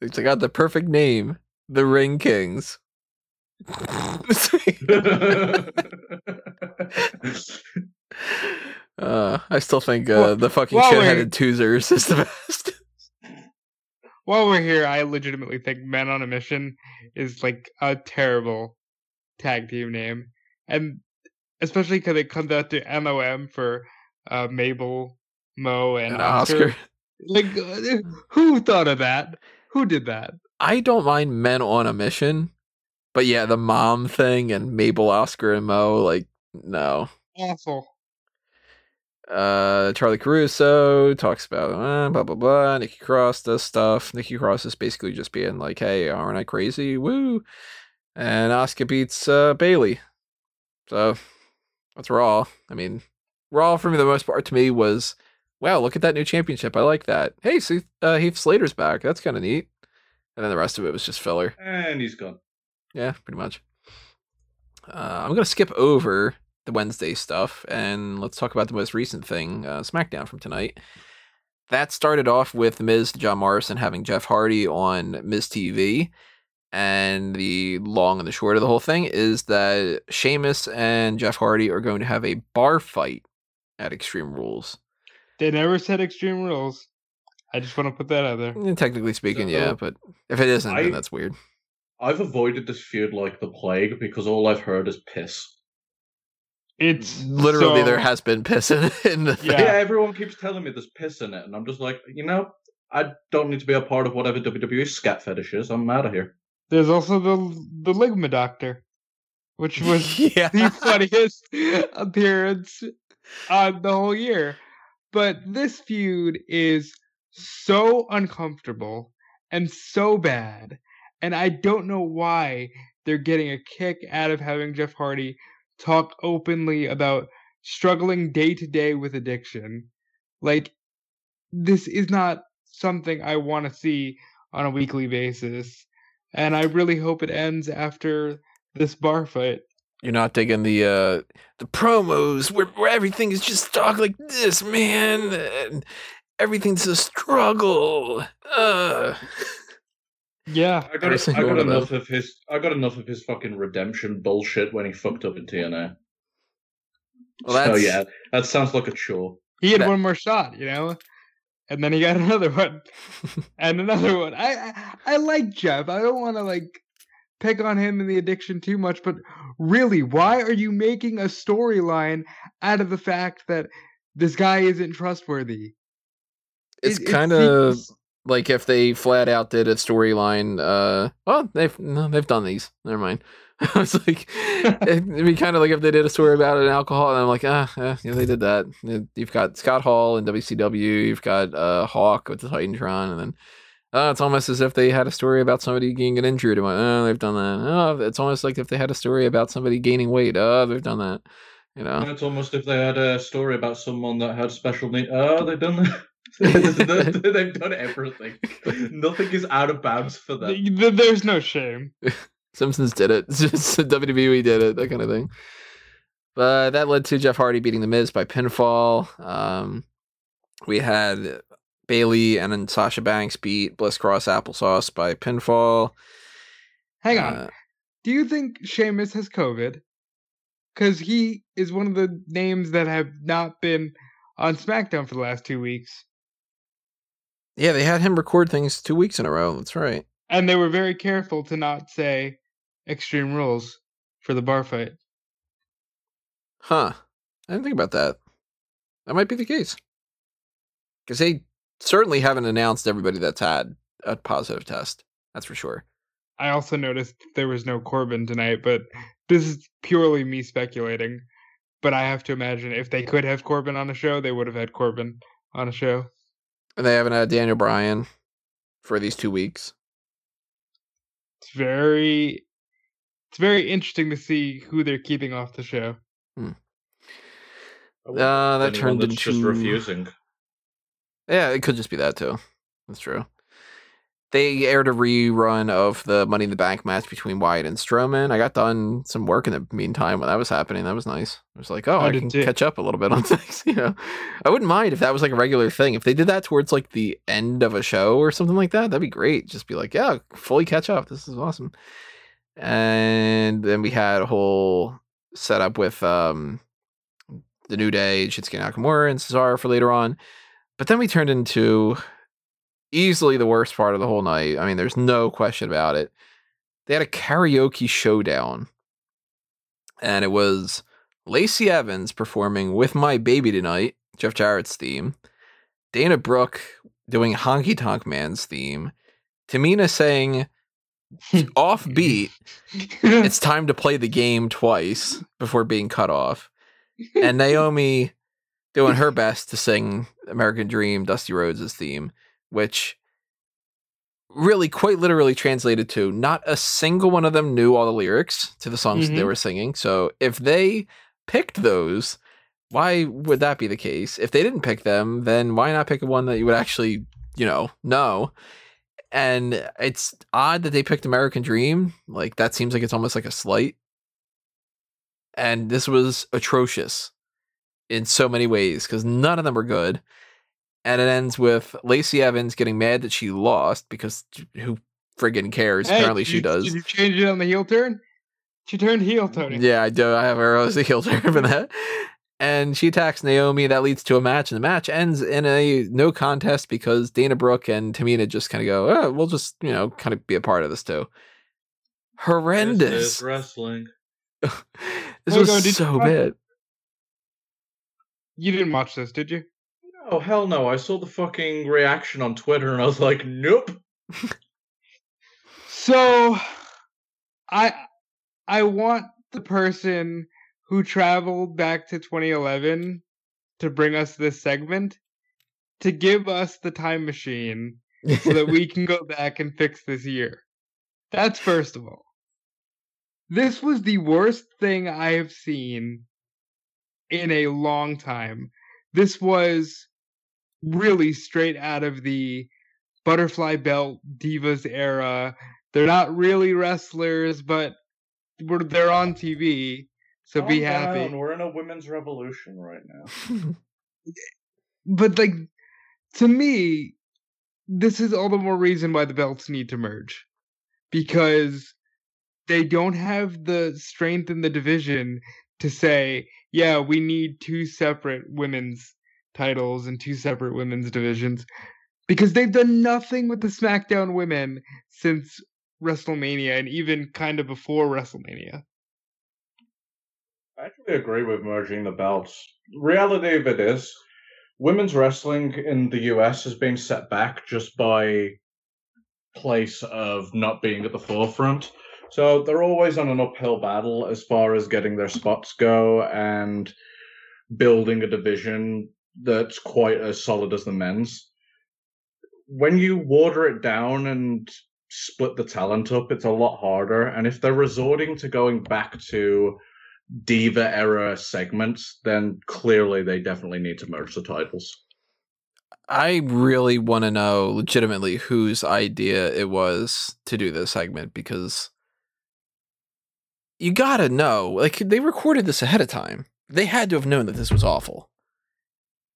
It's got the perfect name. The Ring Kings. Uh, I still think uh,
Well-
the fucking shitheaded Toozers is the best.
While we're here, I legitimately think Men on a Mission is like a terrible tag team name, and especially because it comes out to MOM for uh, Mabel, Mo, and,
And
Oscar.
Oscar.
Like, uh, who thought of that? Who did that?
I don't mind men on a mission, but yeah, the mom thing and Mabel, Oscar, and Mo, like, no.
Awful.
Uh, Charlie Caruso talks about uh, blah blah blah. Nikki Cross does stuff. Nikki Cross is basically just being like, "Hey, aren't I crazy? Woo!" And Asuka beats uh, Bayley. So that's Raw. I mean, Raw for me the most part to me was, wow, look at that new championship. I like that. Hey, see, uh, Heath Slater's back. That's kind of neat. And then the rest of it was just filler.
and he's gone.
Yeah, pretty much. Uh, I'm gonna skip over the Wednesday stuff and let's talk about the most recent thing, uh, SmackDown from tonight. That started off with The Miz, John Morrison having Jeff Hardy on Miz TV, and the long and the short of the whole thing is that Sheamus and Jeff Hardy are going to have a bar fight at Extreme Rules.
They never said Extreme Rules. I just want to put that out there.
And technically speaking,
So,
yeah, but if it isn't,
I-
then that's weird.
I've avoided this feud like the plague because all I've heard is piss.
It's
Literally,
so-
there has been piss in, in the thing.
Yeah.
Yeah. everyone keeps telling me there's piss in it, and I'm just like, you know, I don't need to be a part of whatever WWE scat fetish is. I'm out of here.
There's also the the Ligma Doctor, which was
yeah.
the funniest appearance on the whole year. But this feud is so uncomfortable and so bad, and I don't know why they're getting a kick out of having Jeff Hardy talk openly about struggling day to day with addiction. Like, this is not something I want to see on a weekly basis, and I really hope it ends after this bar fight.
You're not digging the uh the promos where, where everything is just talk like this, man. And everything's a struggle. Uh
Yeah,
I got,
Every
I got
one of
enough of his. I got enough of his fucking redemption bullshit when he fucked up in TNA.
Well,
so
that's-
yeah, that sounds like a chore.
he had
That-
one more shot, you know, and then he got another one and another one. I I, I like Jeff. I don't want to like pick on him and the addiction too much, but really, why are you making a storyline out of the fact that this guy isn't trustworthy?
it's
It- it
kind of
seems-
like if they flat out did a storyline. Uh, well, they've no, they've done these. Never mind. I was like, it'd be kind of like if they did a story about an alcohol, and I'm like, ah, yeah, yeah, they did that. You've got Scott Hall and WCW, you've got uh, Hawk with the Titantron, and then uh, it's almost as if they had a story about somebody getting injured. Like, oh, they've done that. Oh, it's almost like if they had a story about somebody gaining weight. Oh, they've done that. You know,
It's almost if they had a story about someone that had special needs. Oh, they've done that. They've done everything. Nothing is out of bounds for them.
Th- th- There's no shame.
Simpsons did it. It's just WWE did it, that kind of thing. But that led to Jeff Hardy beating The Miz by pinfall. Um, we had Bayley and then Sasha Banks beat Bliss Cross Applesauce by pinfall.
Hang on.
Uh,
Do you think Sheamus has COVID? Because he is one of the names that have not been on SmackDown for the last two weeks.
Yeah, they had him record things two weeks in a row. That's right.
And they were very careful to not say Extreme Rules for the bar fight.
Huh. I didn't think about that. That might be the case. Because they certainly haven't announced everybody that's had a positive test. That's for sure.
I also noticed there was no Corbin tonight, but this is purely me speculating. But I have to imagine if they could have Corbin on a show, they would have had Corbin on a show.
And they haven't had Daniel Bryan for these two weeks.
It's very it's very interesting to see who they're keeping off the show.
Wonder
Uh, that turned into
just refusing.
Yeah, it could just be that too. That's true. They aired a rerun of the Money in the Bank match between Wyatt and Strowman. I got done some work in the meantime when that was happening. That was nice. I was like, oh,
I
I can
too.
catch up a little bit on things. You know, I wouldn't mind if that was like a regular thing. If they did that towards like the end of a show or something like that, that'd be great. Just be like, yeah, fully catch up. This is awesome. And then we had a whole setup with um the New Day, Shinsuke Nakamura, and Cesaro for later on. But then we turned into easily the worst part of the whole night. I mean, there's no question about it. They had a karaoke showdown, and it was Lacey Evans performing With My Baby Tonight, Jeff Jarrett's theme, Dana Brooke doing Honky Tonk Man's theme, Tamina saying offbeat, it's time to play the game twice before being cut off. And Naomi doing her best to sing American Dream, Dusty Rhodes' theme, which really quite literally translated to not a single one of them knew all the lyrics to the songs that they
mm-hmm.
were singing. So if they picked those, why would that be the case? If they didn't pick them, then why not pick one that you would actually, you know, know? And it's odd that they picked American Dream. Like that seems like it's almost like a slight. And this was atrocious in so many ways because none of them were good. And it ends with Lacey Evans getting mad that she lost because who friggin' cares?
Hey,
Apparently
did
she
you-
does.
Did you change it on the heel turn? She turned heel, mm, Tony.
Yeah, I do. I have her as a heel turn for that. And she attacks Naomi. That leads to a match, and the match ends in a no contest because Dana Brooke and Tamina just kind of go, oh, we'll just, you know, kind of be a part of this too.
This
Horrendous.
is wrestling.
this
Hey,
was
go, did you
so
watch-
bad.
You didn't watch this, did you?
Oh hell no! I saw the fucking reaction on Twitter and I was like, nope.
So, I I want the person who traveled back to 2011 to bring us this segment to give us the time machine so that we can go back and fix this year. That's first of all. This was the worst thing I have seen in a long time. This was really straight out of the butterfly belt divas era. They're not really wrestlers, but we're, they're on TV, so be happy.
down, We're in a women's revolution right now.
but like to me this is all the more reason why the belts need to merge because they don't have the strength in the division to say yeah we need two separate women's titles in two separate women's divisions because they've done nothing with the smackdown women since wrestlemania and even kind of before wrestlemania
I actually agree with merging the belts. Reality of it is, women's wrestling in the US has been set back just by place of not being at the forefront. So they're always on an uphill battle as far as getting their spots go and building a division that's quite as solid as the men's. When you water it down and split the talent up, it's a lot harder. And if they're resorting to going back to diva era segments, then clearly they definitely need to merge the titles.
I really want to know legitimately whose idea it was to do this segment because you gotta know. Like they recorded this ahead of time. They had to have known that this was awful.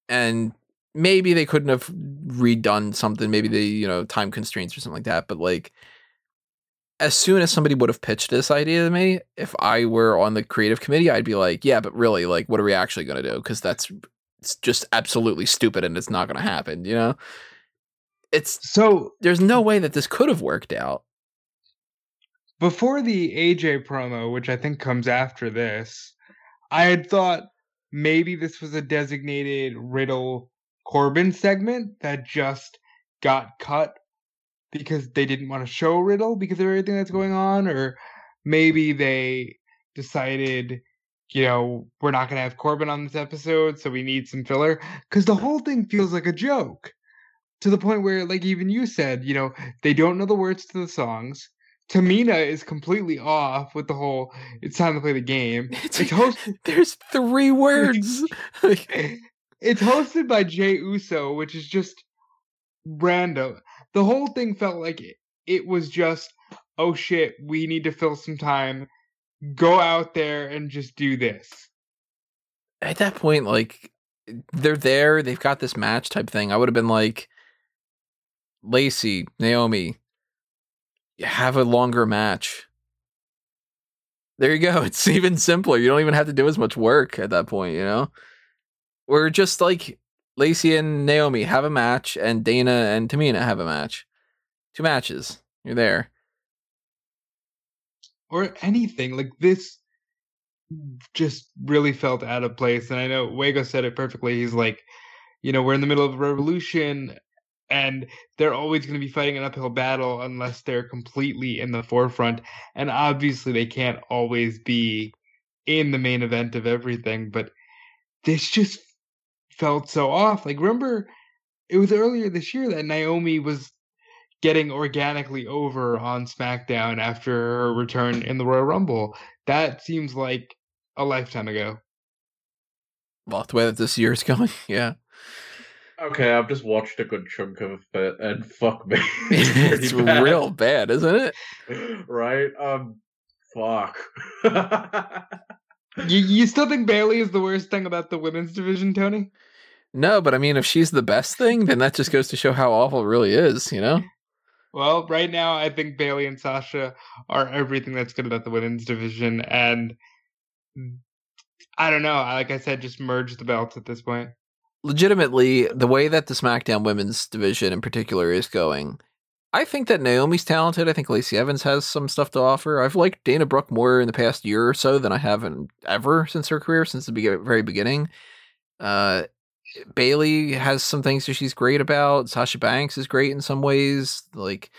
And maybe they couldn't have redone something. Maybe they, you know, time constraints or something like that. But like as soon as somebody would have pitched this idea to me, if I were on the creative committee, I'd be like, yeah, but really, like, what are we actually going to do? Because that's it's just absolutely stupid and it's not going to happen, you know? It's
So
there's no way that this could have worked out.
before the AJ promo, which I think comes after this, I had thought maybe this was a designated Riddle Corbin segment that just got cut because they didn't want to show Riddle because of everything that's going on, or maybe they decided, you know, we're not going to have Corbin on this episode, so we need some filler. Because the whole thing feels like a joke to the point where, like, even you said, you know, they don't know the words to the songs. Tamina is completely off with the whole it's time to play the game.
It's,
It's hosted
there's three words.
It's hosted by Jay Uso, which is just random. The whole thing felt like it, it was just, oh shit, we need to fill some time. Go out there and just do this.
at that point, like they're there, they've got this match type thing. I would have been like, Lacey, Naomi, have a longer match. There you go. It's even simpler. You don't even have to do as much work at that point, you know? We're just like Lacey and Naomi have a match and Dana and Tamina have a match. Two matches. You're there.
Or anything. Like this just really felt out of place. And I know Wago said it perfectly. He's like, you know, we're in the middle of a revolution and they're always going to be fighting an uphill battle unless they're completely in the forefront. And obviously, they can't always be in the main event of everything, but this just felt so off. Like, remember, it was earlier this year that Naomi was getting organically over on SmackDown after her return in the Royal Rumble. That seems like a lifetime ago.
Well, the way that this year's going, yeah.
Okay, I've just watched a good chunk of it, and fuck me, it's,
it's
bad.
real bad, isn't it?
right? Um, fuck.
You, you still think Bayley is the worst thing about the women's division, Tony?
No, but I mean, if she's the best thing, then that just goes to show how awful it really is, you know?
Well, right now, I think Bayley and Sasha are everything that's good about the women's division, and I don't know. Like I said, just merge the belts at this point.
Legitimately, the way that the SmackDown women's division in particular is going, I think that Naomi's talented. I think Lacey Evans has some stuff to offer. I've liked Dana Brooke more in the past year or so than I have in ever since her career, since the be- very beginning. Uh, Bayley has some things that she's great about. Sasha Banks is great in some ways. Like,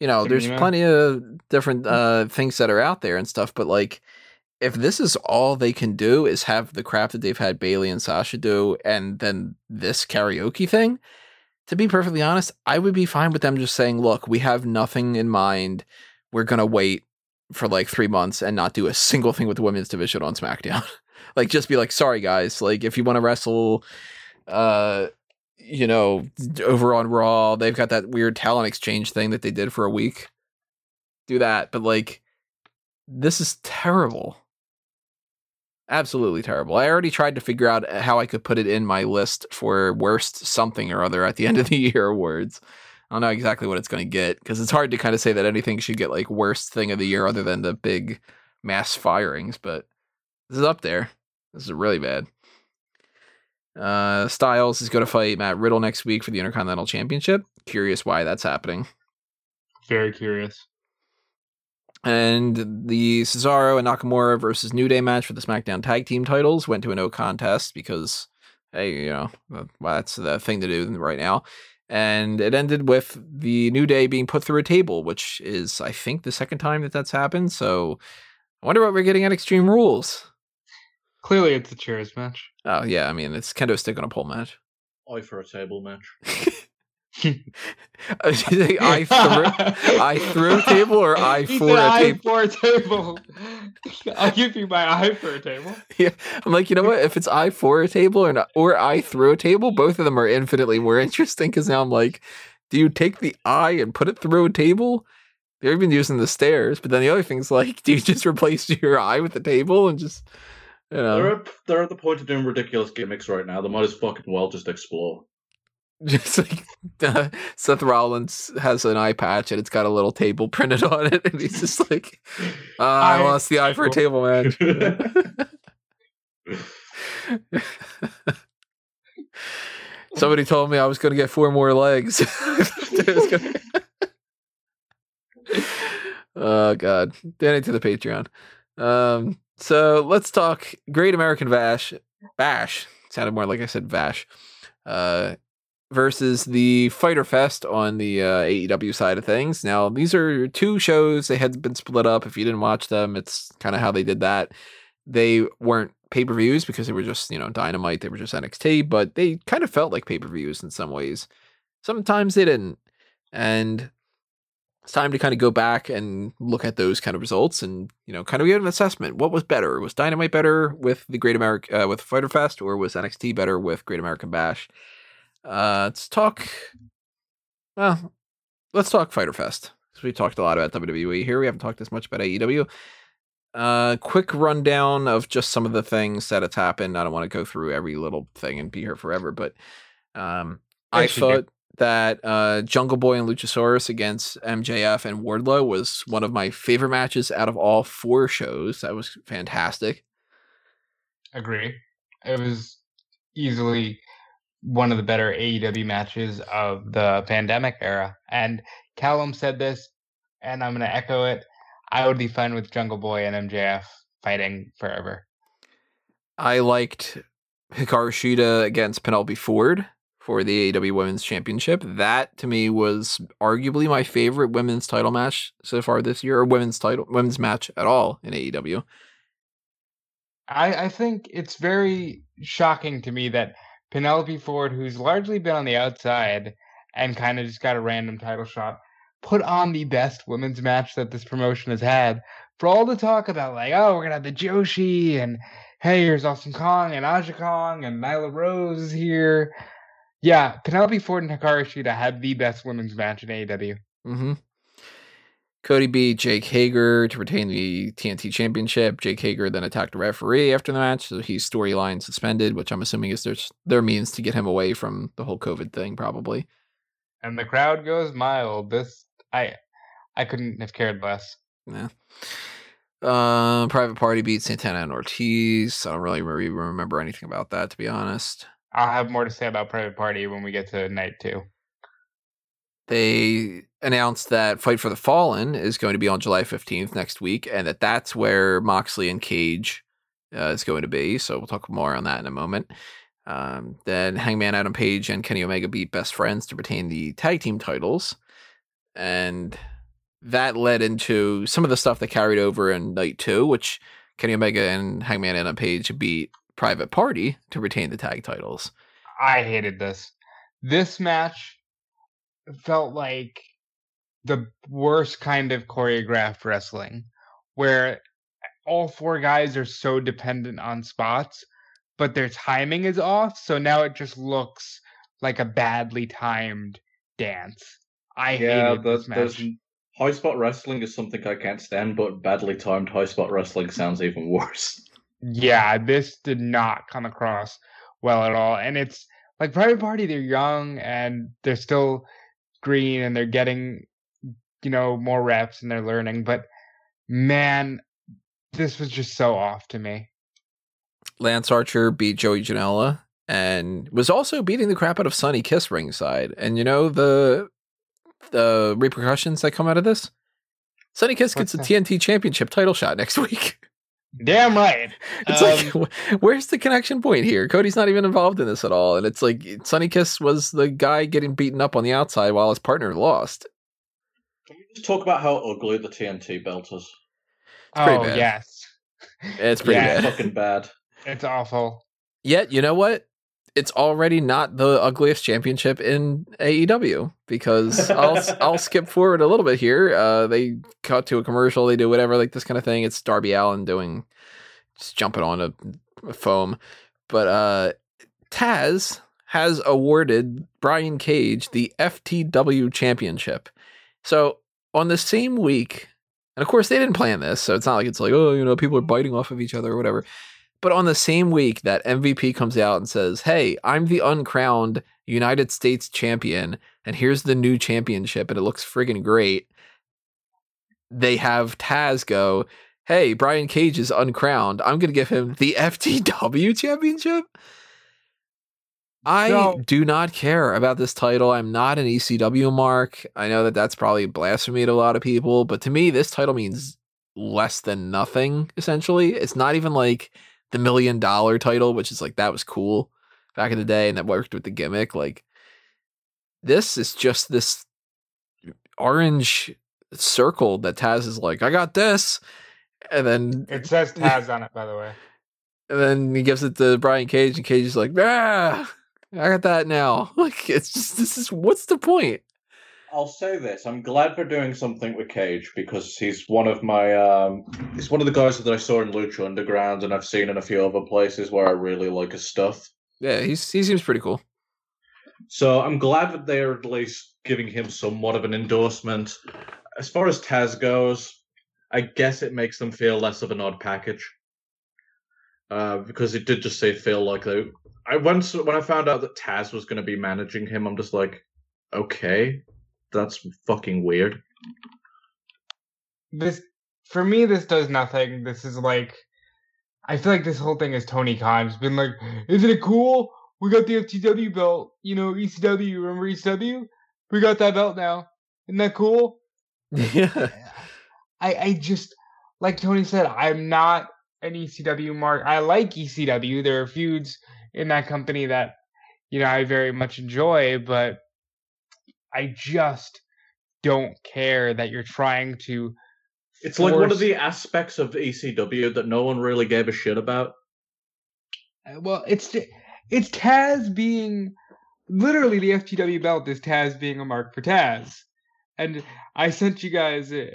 you know, there's plenty of different uh, things that are out there and stuff. But like, if this is all they can do is have the crap that they've had Bayley and Sasha do, and then this karaoke thing, to be perfectly honest, I would be fine with them just saying, "Look, we have nothing in mind. We're gonna wait for like three months and not do a single thing with the women's division on SmackDown." like, just be like, "Sorry, guys. Like, if you want to wrestle." uh you know over on raw they've got that weird talent exchange thing that they did for a week do that but like this is terrible absolutely terrible i already tried to figure out how i could put it in my list for worst something or other at the end of the year awards i don't know exactly what it's going to get because it's hard to kind of say that anything should get like worst thing of the year other than the big mass firings but this is up there this is really bad uh, Styles is going to fight Matt Riddle next week for the Intercontinental Championship. Curious why that's happening.
Very curious.
And the Cesaro and Nakamura versus New Day match for the SmackDown Tag Team titles went to a no contest because, hey, you know, well, that's the thing to do right now. And it ended with the New Day being put through a table, which is, I think, the second time that that's happened. So I wonder what we're getting at Extreme Rules.
Clearly, it's a chairs match.
Oh, yeah. I mean, it's kendo stick on a pole match.
Eye for a table match.
I threw I threw a table or I
He
for
said
a
I
table.
for a table. I'll give you my eye for a table.
Yeah, I'm like, you know what? If it's I for a table or not, or I through a table, both of them are infinitely more interesting. Because now I'm like, do you take the I and put it through a table? They're even using the stairs, but then the other thing's like, do you just replace your eye with the table and just, you know,
They're at, they're at the point of doing ridiculous gimmicks right now. They might as fucking well just explore.
just like uh, Seth Rollins has an eye patch and it's got a little table printed on it, and he's just like, uh, I lost the eye for a table, man. Somebody told me I was going to get four more legs. Gonna- oh God, donate to the Patreon. Um, so let's talk Great American Bash. Bash sounded more like I said Vash. Uh, versus the Fyter Fest on the uh, AEW side of things. Now these are two shows. They had been split up. If you didn't watch them, it's kind of how they did that. They weren't pay per views because they were just, you know, dynamite. They were just NXT, but they kind of felt like pay per views in some ways. Sometimes they didn't. And it's time to kind of go back and look at those kind of results and, you know, kind of get an assessment. What was better? Was Dynamite better with the Great America, uh, with Fyter Fest, or was NXT better with Great American Bash? Uh, let's talk. Well, let's talk Fyter Fest. we talked a lot about WWE here. We haven't talked as much about AEW. Uh, quick rundown of just some of the things that has happened. I don't want to go through every little thing and be here forever, but um, I
Yes, you do.
thought that uh, Jungle Boy and Luchasaurus against MJF and Wardlow was one of my favorite matches out of all four shows. That was fantastic.
Agree. It was easily one of the better AEW matches of the pandemic era. And Callum said this, and I'm going to echo it. I would be fine with Jungle Boy and MJF fighting forever.
I liked Hikaru Shida against Penelope Ford for the AEW Women's Championship. That to me was arguably my favorite women's title match so far this year, or women's title women's match at all in AEW.
I, I think it's very shocking to me that Penelope Ford, who's largely been on the outside and kind of just got a random title shot, put on the best women's match that this promotion has had. For all the talk about like, oh, we're gonna have the Joshi and hey, here's Awesome Kong and Aja Kong and Nyla Rose is here. Yeah, Penelope Ford and Hikaru Shida had the best women's match in AEW.
Mm-hmm. Cody beat Jake Hager to retain the TNT Championship. Jake Hager then attacked a referee after the match, so he's storyline suspended, which I'm assuming is their their means to get him away from the whole COVID thing, probably.
And the crowd goes mild. This I I couldn't have cared less.
Yeah. Um, Private Party beat Santana and Ortiz. I don't really re- remember anything about that, to be honest.
I'll have more to say about Private Party when we get to night two.
They announced that Fight for the Fallen is going to be on July 15th next week, and that that's where Moxley and Cage uh, is going to be. So we'll talk more on that in a moment. Um, then Hangman Adam Page and Kenny Omega beat Best Friends to retain the tag team titles, and that led into some of the stuff that carried over in night two, which Kenny Omega and Hangman Adam Page beat Private Party to retain the tag titles.
I hated this. This match felt like the worst kind of choreographed wrestling, where all four guys are so dependent on spots, but their timing is off. So now it just looks like a badly timed dance. I
yeah,
hated this match.
high spot wrestling is something I can't stand, but badly timed high spot wrestling sounds even worse.
Yeah, this did not come across well at all. And it's like Private Party, they're young and they're still green and they're getting, you know, more reps and they're learning. But man, this was just so off to me.
Lance Archer beat Joey Janela and was also beating the crap out of Sonny Kiss ringside. And you know the the repercussions that come out of this? Sonny Kiss gets a
What's
TNT Championship title shot next week.
Damn right.
It's
Um,
like, where's the connection point here? Cody's not even involved in this at all. And it's like Sonny Kiss was the guy getting beaten up on the outside while his partner lost.
Can we just talk about how ugly the TNT belt is?
pretty
oh
bad.
yes,
It's pretty
Yeah.
bad.
Fucking bad.
it's awful.
Yet, you know what? It's already not the ugliest championship in AEW because I'll I'll skip forward a little bit here. Uh, they cut to a commercial, they do whatever like this kind of thing. It's Darby Allin doing just jumping on a, a foam, but uh, Taz has awarded Brian Cage the FTW championship. So on the same week, and of course they didn't plan this, so it's not like it's like oh you know people are biting off of each other or whatever. But on the same week that MVP comes out and says, Hey, I'm the uncrowned United States champion, and here's the new championship, and it looks friggin' great. They have Taz go, Hey, Brian Cage is uncrowned. I'm going to give him the FTW championship. I
So-
do not care about this title. I'm not an ECW mark. I know that that's probably blasphemy to a lot of people, but to me, this title means less than nothing, essentially. It's not even like the million dollar title, which is like that was cool back in the day and that worked with the gimmick. Like this is just this orange circle that Taz is like, I got this. And then
It says Taz on it, by the way.
and then he gives it to Brian Cage, and Cage is like, ah, I got that now. Like it's just this is what's the point?
I'll say this: I'm glad they're doing something with Cage because he's one of my um, he's one of the guys that I saw in Lucha Underground, and I've seen in a few other places where I really like his stuff.
Yeah, he's he seems pretty cool.
So I'm glad that they're at least giving him somewhat of an endorsement. As far as Taz goes, I guess it makes them feel less of an odd package. Uh, because it did just say feel like they. I once when I found out that Taz was going to be managing him, I'm just like, okay, that's fucking weird.
This for me, this does nothing. This is like I feel like this whole thing is Tony Khan. It's been like, isn't it cool? We got the FTW belt. You know, ECW. Remember ECW? We got that belt now. Isn't that cool?
yeah.
I I just like Tony said, I'm not an ECW mark. I like ECW. There are feuds in that company that you know I very much enjoy, but I just don't care that you're trying to.
It's like one of the aspects of ECW that no one really gave a shit about.
Uh, Well, it's it's Taz being literally the FTW belt is Taz being a mark for Taz, and I sent you guys uh,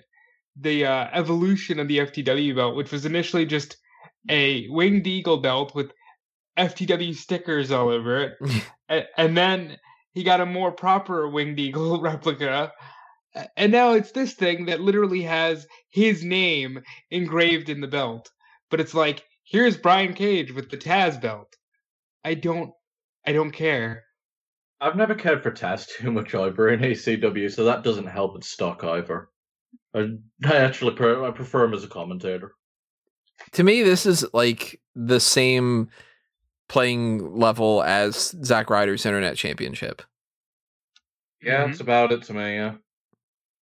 the uh, evolution of the FTW belt, which was initially just a winged eagle belt with FTW stickers all over it, and, and then he got a more proper winged eagle replica. And now it's this thing that literally has his name engraved in the belt. But it's like, here's Brian Cage with the Taz belt. I don't I don't care.
I've never cared for Taz too much either in ECW, so that doesn't help its stock either. I, I actually pre- I prefer him as a commentator.
to me, this is like the same playing level as Zack Ryder's Internet Championship.
Yeah,
Mhm.
that's about it to me. Yeah.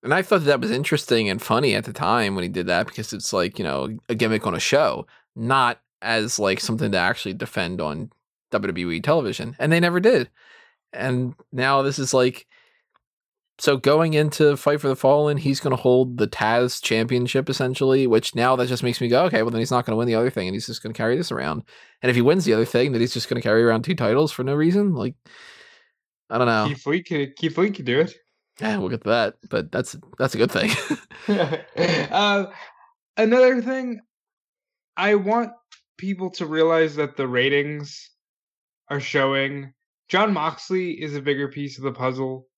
And I thought that was interesting and funny at the time when he did that because it's like, you know, a gimmick on a show, not as like something to actually defend on WWE television. And they never did. And now this is like so going into Fight for the Fallen, he's going to hold the Taz championship essentially, which now that just makes me go, okay, well then he's not going to win the other thing and he's just going to carry this around. And if he wins the other thing, then he's just going to carry around two titles for no reason. Like I don't know.
Keith Lee could Keith Lee could do it.
Yeah, we'll get to that, but that's that's a good thing.
uh, another thing, I want people to realize that the ratings are showing Jon Moxley is a bigger piece of the puzzle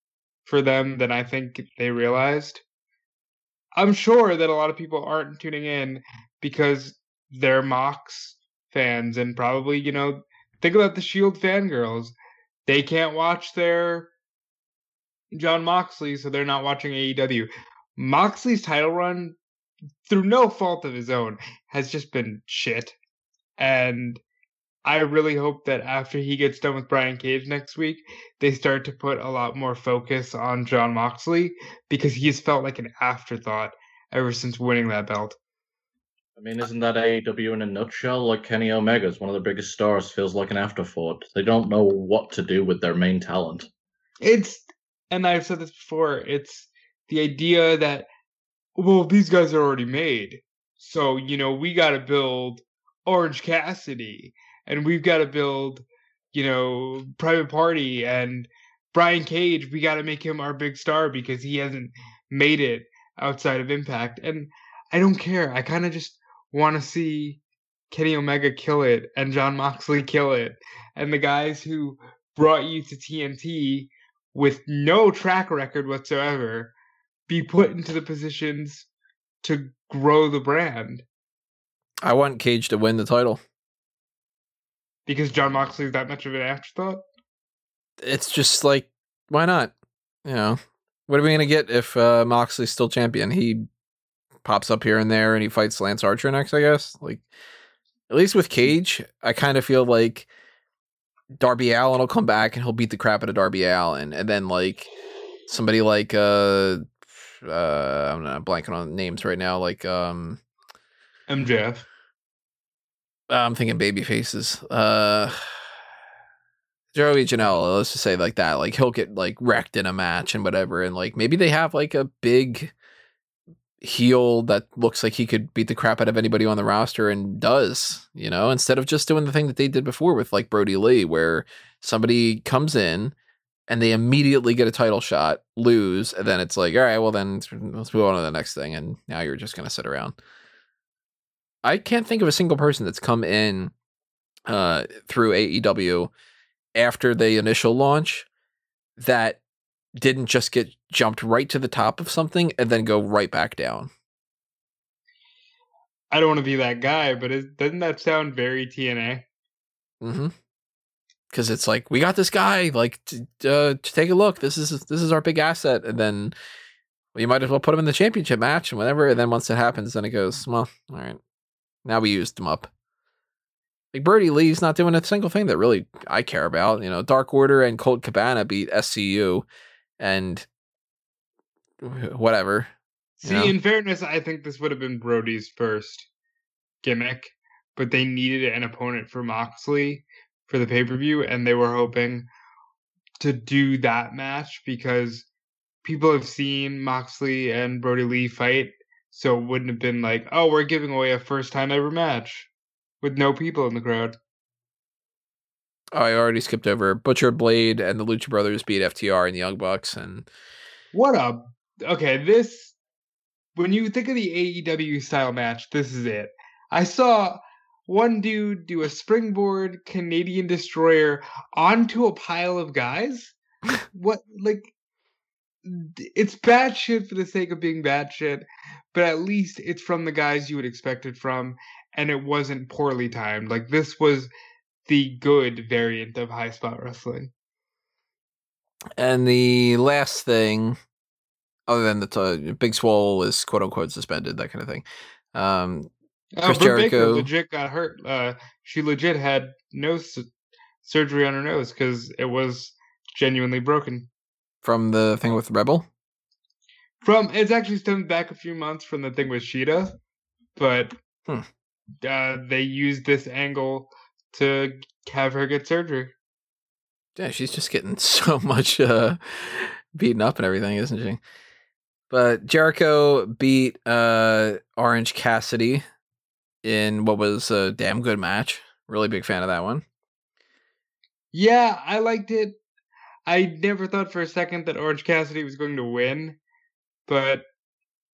for them than I think they realized. I'm sure that a lot of people aren't tuning in because they're Mox fans and probably, you know, think about the Shield fangirls. They can't watch their Jon Moxley, so they're not watching AEW. Moxley's title run, through no fault of his own, has just been shit. And I really hope that after he gets done with Brian Cage next week, they start to put a lot more focus on Jon Moxley because he's felt like an afterthought ever since winning that belt.
I mean, isn't that AEW in a nutshell? Like Kenny Omega's one of the biggest stars, feels like an afterthought. They don't know what to do with their main talent.
It's, and I've said this before, it's the idea that, well, these guys are already made. So, you know, we got to build Orange Cassidy and we've got to build you know, Private Party and Brian Cage, we got to make him our big star because he hasn't made it outside of Impact. And I don't care. I kind of just want to see Kenny Omega kill it and Jon Moxley kill it. And the guys who brought you to TNT with no track record whatsoever be put into the positions to grow the brand.
I want Cage to win the title.
Because Jon Moxley is that much of an afterthought?
It's just like, why not? You know, what are we gonna get if uh, Moxley's still champion? He pops up here and there and he fights Lance Archer next, I guess. Like, at least with Cage, I kind of feel like Darby Allin will come back and he'll beat the crap out of Darby Allin, and then like somebody like uh, uh I'm not blanking on names right now, like um
MJF.
I'm thinking baby faces. Uh Joey Janela, let's just say like that. Like he'll get like wrecked in a match and whatever, and like maybe they have like a big heel that looks like he could beat the crap out of anybody on the roster and does, you know, instead of just doing the thing that they did before with like Brodie Lee, where somebody comes in and they immediately get a title shot, lose, and then it's like, all right, well then let's move on to the next thing, and now you're just gonna sit around. I can't think of a single person that's come in uh, through AEW after the initial launch that didn't just get jumped right to the top of something and then go right back down.
I don't want to be that guy, but it, doesn't that sound very TNA?
Mm-hmm. Because it's like we got this guy, like to, uh, to take a look. This is this is our big asset, and then well, you might as well put him in the championship match and whatever. And then once it happens, then it goes well. All right, now we used him up. Like Brodie Lee's not doing a single thing that really I care about. You know, Dark Order and Colt Cabana beat SCU, and whatever.
See, know? in fairness, I think this would have been Brodie's first gimmick, but they needed an opponent for Moxley for the pay per view, and they were hoping to do that match because people have seen Moxley and Brodie Lee fight, so it wouldn't have been like, oh, we're giving away a first time ever match with no people in the crowd.
Oh, I already skipped over Butcher Blade and the Lucha Brothers beat FTR and the Young Bucks and
what a okay this when you think of the AEW style match, this is it. I saw one dude do a springboard Canadian destroyer onto a pile of guys. what like it's bad shit for the sake of being bad shit, but at least it's from the guys you would expect it from, and it wasn't poorly timed. Like this was the good variant of high spot wrestling.
And the last thing, other than the t- Big Swole is quote unquote suspended, that kind of thing. Um,
oh, Chris Jericho legit got hurt. Uh, she legit had nose su- surgery on her nose because it was genuinely broken.
From the thing with Rebel.
From it's actually stemmed back a few months from the thing with Sheeta, but hmm. uh, they used this angle to have her get surgery.
Yeah, she's just getting so much uh, beaten up and everything, isn't she? But Jericho beat uh, Orange Cassidy in what was a damn good match. Really big fan of that one.
Yeah, I liked it. I never thought for a second that Orange Cassidy was going to win, but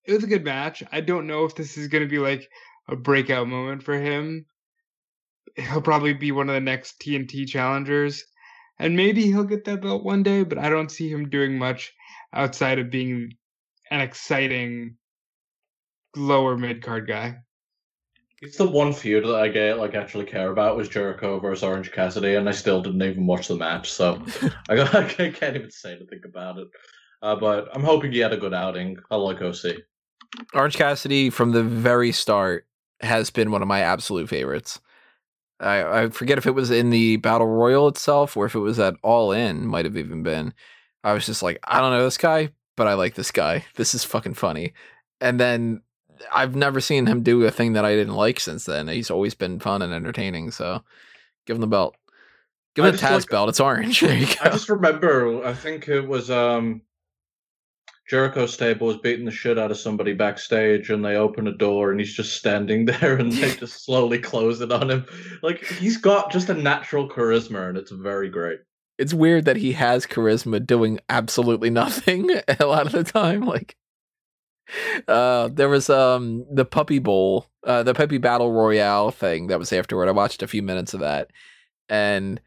it was a good match. I don't know if this is going to be like a breakout moment for him, he'll probably be one of the next TNT challengers. And maybe he'll get that belt one day, but I don't see him doing much outside of being an exciting lower mid card guy.
It's the one feud that I get like actually care about was Jericho versus Orange Cassidy, and I still didn't even watch the match, so I, got, I can't even say anything about it. Uh, but I'm hoping he had a good outing. I like OC.
Orange Cassidy from the very start has been one of my absolute favorites. I, I forget if it was in the battle royal itself or if it was at all in might have even been i was just like i don't know this guy but i like this guy this is fucking funny and then i've never seen him do a thing that i didn't like since then he's always been fun and entertaining so give him the belt give him the taz like, belt it's orange there you go
i just remember i think it was um Jericho Stable was beating the shit out of somebody backstage, and they open a door, and he's just standing there, and they just slowly close it on him. Like he's got just a natural charisma, and it's very great.
It's weird that he has charisma doing absolutely nothing a lot of the time. Like, uh, there was um the Puppy Bowl, uh, the Puppy Battle Royale thing that was afterward. I watched a few minutes of that, and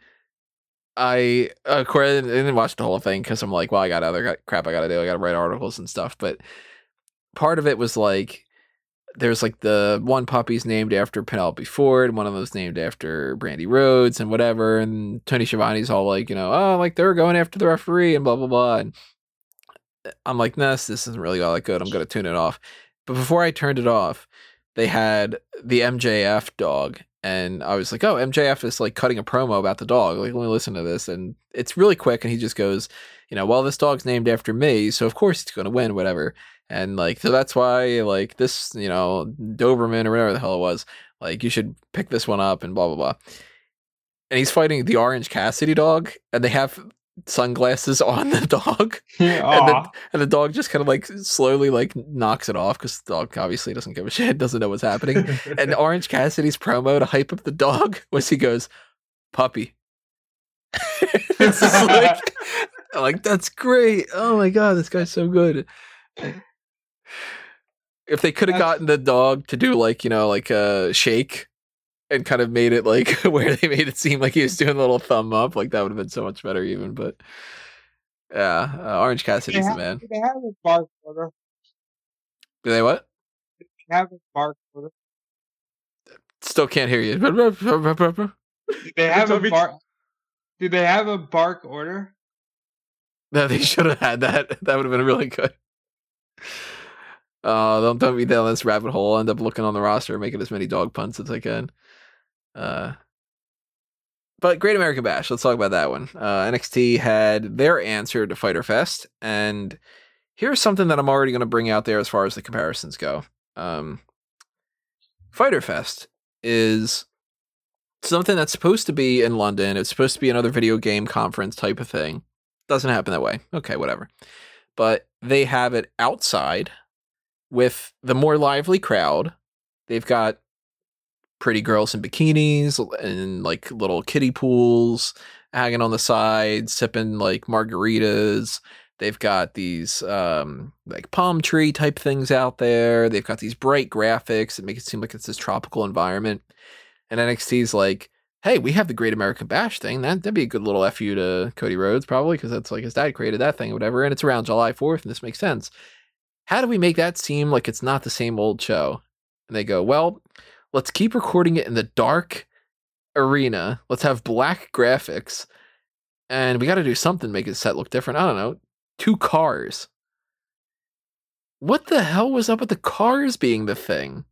I of course I didn't watch the whole thing because I'm like, well, I got other crap I got to do. I got to write articles and stuff. But part of it was like, there's like the one puppy's named after Penelope Ford, one of those named after Brandi Rhodes and whatever. And Tony Schiavone's all like, you know, oh, like they're going after the referee and blah blah blah. And uh, I'm like, nah, this isn't really all that good. I'm gonna tune it off. But before I turned it off, they had the MJF dog and I was like, "Oh, MJF is like cutting a promo about the dog. Like, let me listen to this." And it's really quick, and he just goes, "You know, well, this dog's named after me, so of course it's to win, whatever." And like, so that's why, like, this, you know, Doberman or whatever the hell it was, like, you should pick this one up, and blah blah blah. And he's fighting the Orange Cassidy dog, and they have sunglasses on the dog. And, the, and the dog just kind of like slowly like knocks it off because the dog obviously doesn't give a shit doesn't know what's happening. And orange cassidy's promo to hype up the dog was he goes puppy. It's just like, like that's great. Oh my god this guy's so good. If they could have gotten the dog to do like you know like a shake and kind of made it like where they made it seem like he was doing a little thumb up. Like that would have been so much better, even. But yeah, uh, Orange Cassidy's the man.
Do they have a bark order?
Do they what?
Do they have a bark order?
Still can't hear you.
Do they have a bark? Do they have a bark order?
No, they should have had that. That would have been really good. Uh, don't don't be down this rabbit hole. I'll end up looking on the roster, making as many dog punts as I can. Uh, but Great American Bash, let's talk about that one. Uh, NXT had their answer to Fyter Fest, and here's something that I'm already going to bring out there as far as the comparisons go. Um, Fyter Fest is something that's supposed to be in London. It's supposed to be another video game conference type of thing. Doesn't happen that way. Okay, whatever. But they have it outside with the more lively crowd. They've got pretty girls in bikinis and like little kiddie pools hanging on the side, sipping like margaritas. They've got these um, like palm tree type things out there. They've got these bright graphics that make it seem like it's this tropical environment. And NXT's like, hey, we have the Great American Bash thing. That, that'd be a good little FU to Cody Rhodes, probably, because that's like his dad created that thing or whatever. And it's around July 4th, and this makes sense. How do we make that seem like it's not the same old show? And they go, well, let's keep recording it in the dark arena. Let's have black graphics. And we got to do something to make the set look different. I don't know. Two cars. What the hell was up with the cars being the thing?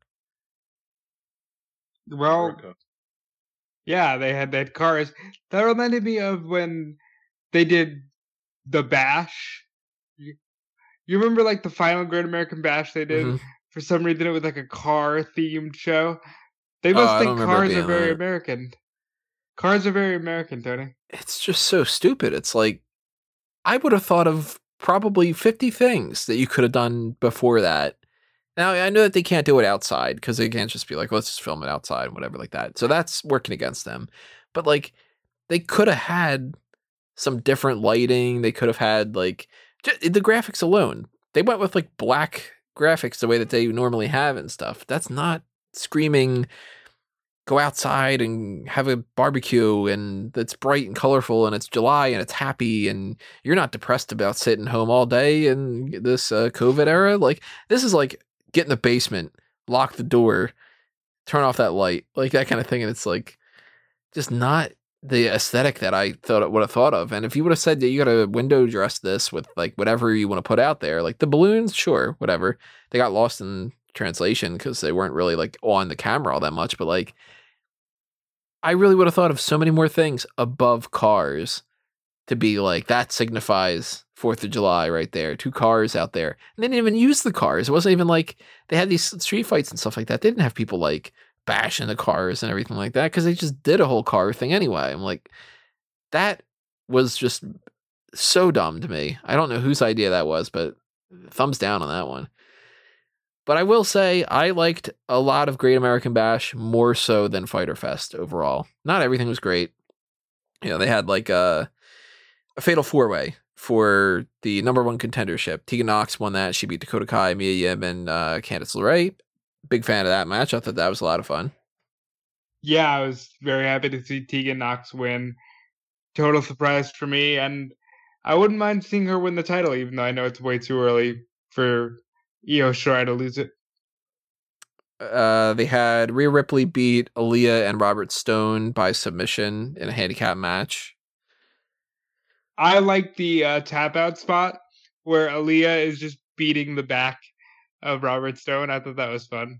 Well, yeah, they had that cars. That reminded me of when they did the bash. You, you remember like the final Great American Bash they did?
Mhm.
For some reason, it was like a car themed show. They
Oh,
must
don't
think cars are very
that.
American. Cars are very American, Tony.
It's just so stupid. It's like, I would have thought of probably 50 things that you could have done before that. Now, I know that they can't do it outside because they can't just be like, let's just film it outside and whatever like that. So that's working against them. But like, they could have had some different lighting. They could have had like j- the graphics alone. They went with like black graphics the way that they normally have and stuff. That's not screaming go outside and have a barbecue and it's bright and colorful and it's July and it's happy and you're not depressed about sitting home all day in this uh, COVID era. Like this is like get in the basement, lock the door, turn off that light, like that kind of thing. And it's like just not the aesthetic that I thought would have thought of. And if you would have said that you got to window dress this with like whatever you want to put out there, like the balloons, sure, whatever. They got lost in translation because they weren't really like on the camera all that much, but like I really would have thought of so many more things above cars to be like that signifies Fourth of July right there. Two cars out there. And they didn't even use the cars. It wasn't even like they had these street fights and stuff like that. They didn't have people like bashing the cars and everything like that because they just did a whole car thing anyway. I'm like, that was just so dumb to me. I don't know whose idea that was, but thumbs down on that one. But I will say I liked a lot of Great American Bash more so than Fyter Fest overall. Not everything was great. You know, they had like a, a fatal four way for the number one contendership. Tegan Nox won that. She beat Dakota Kai, Mia Yim, and uh, Candice LeRae. Big fan of that match. I thought that was a lot of fun.
Yeah, I was very happy to see Tegan Nox win. Total surprise for me, and I wouldn't mind seeing her win the title, even though I know it's way too early for Io Shirai to lose it.
Uh, they had Rhea Ripley beat Aaliyah and Robert Stone by submission in a handicap match.
I like the uh, tap out spot where Aaliyah is just beating the back of Robert Stone. I thought that was fun.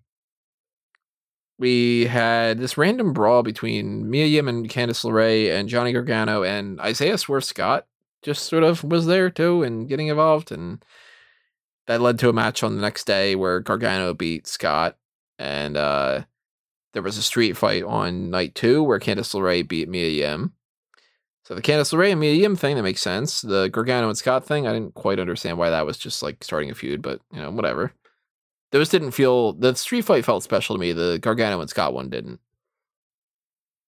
We had this random brawl between Mia Yim and Candice LeRae and Johnny Gargano and Isaiah Swerve Scott just sort of was there too and getting involved and that led to a match on the next day where Gargano beat Scott and uh there was a street fight on night two where Candice LeRae beat Mia Yim. So the Candice LeRae and Mia Yim thing that makes sense. The Gargano and Scott thing, I didn't quite understand why that was just like starting a feud, but you know, whatever. Those didn't feel the street fight felt special to me. The Gargano and Scott one didn't.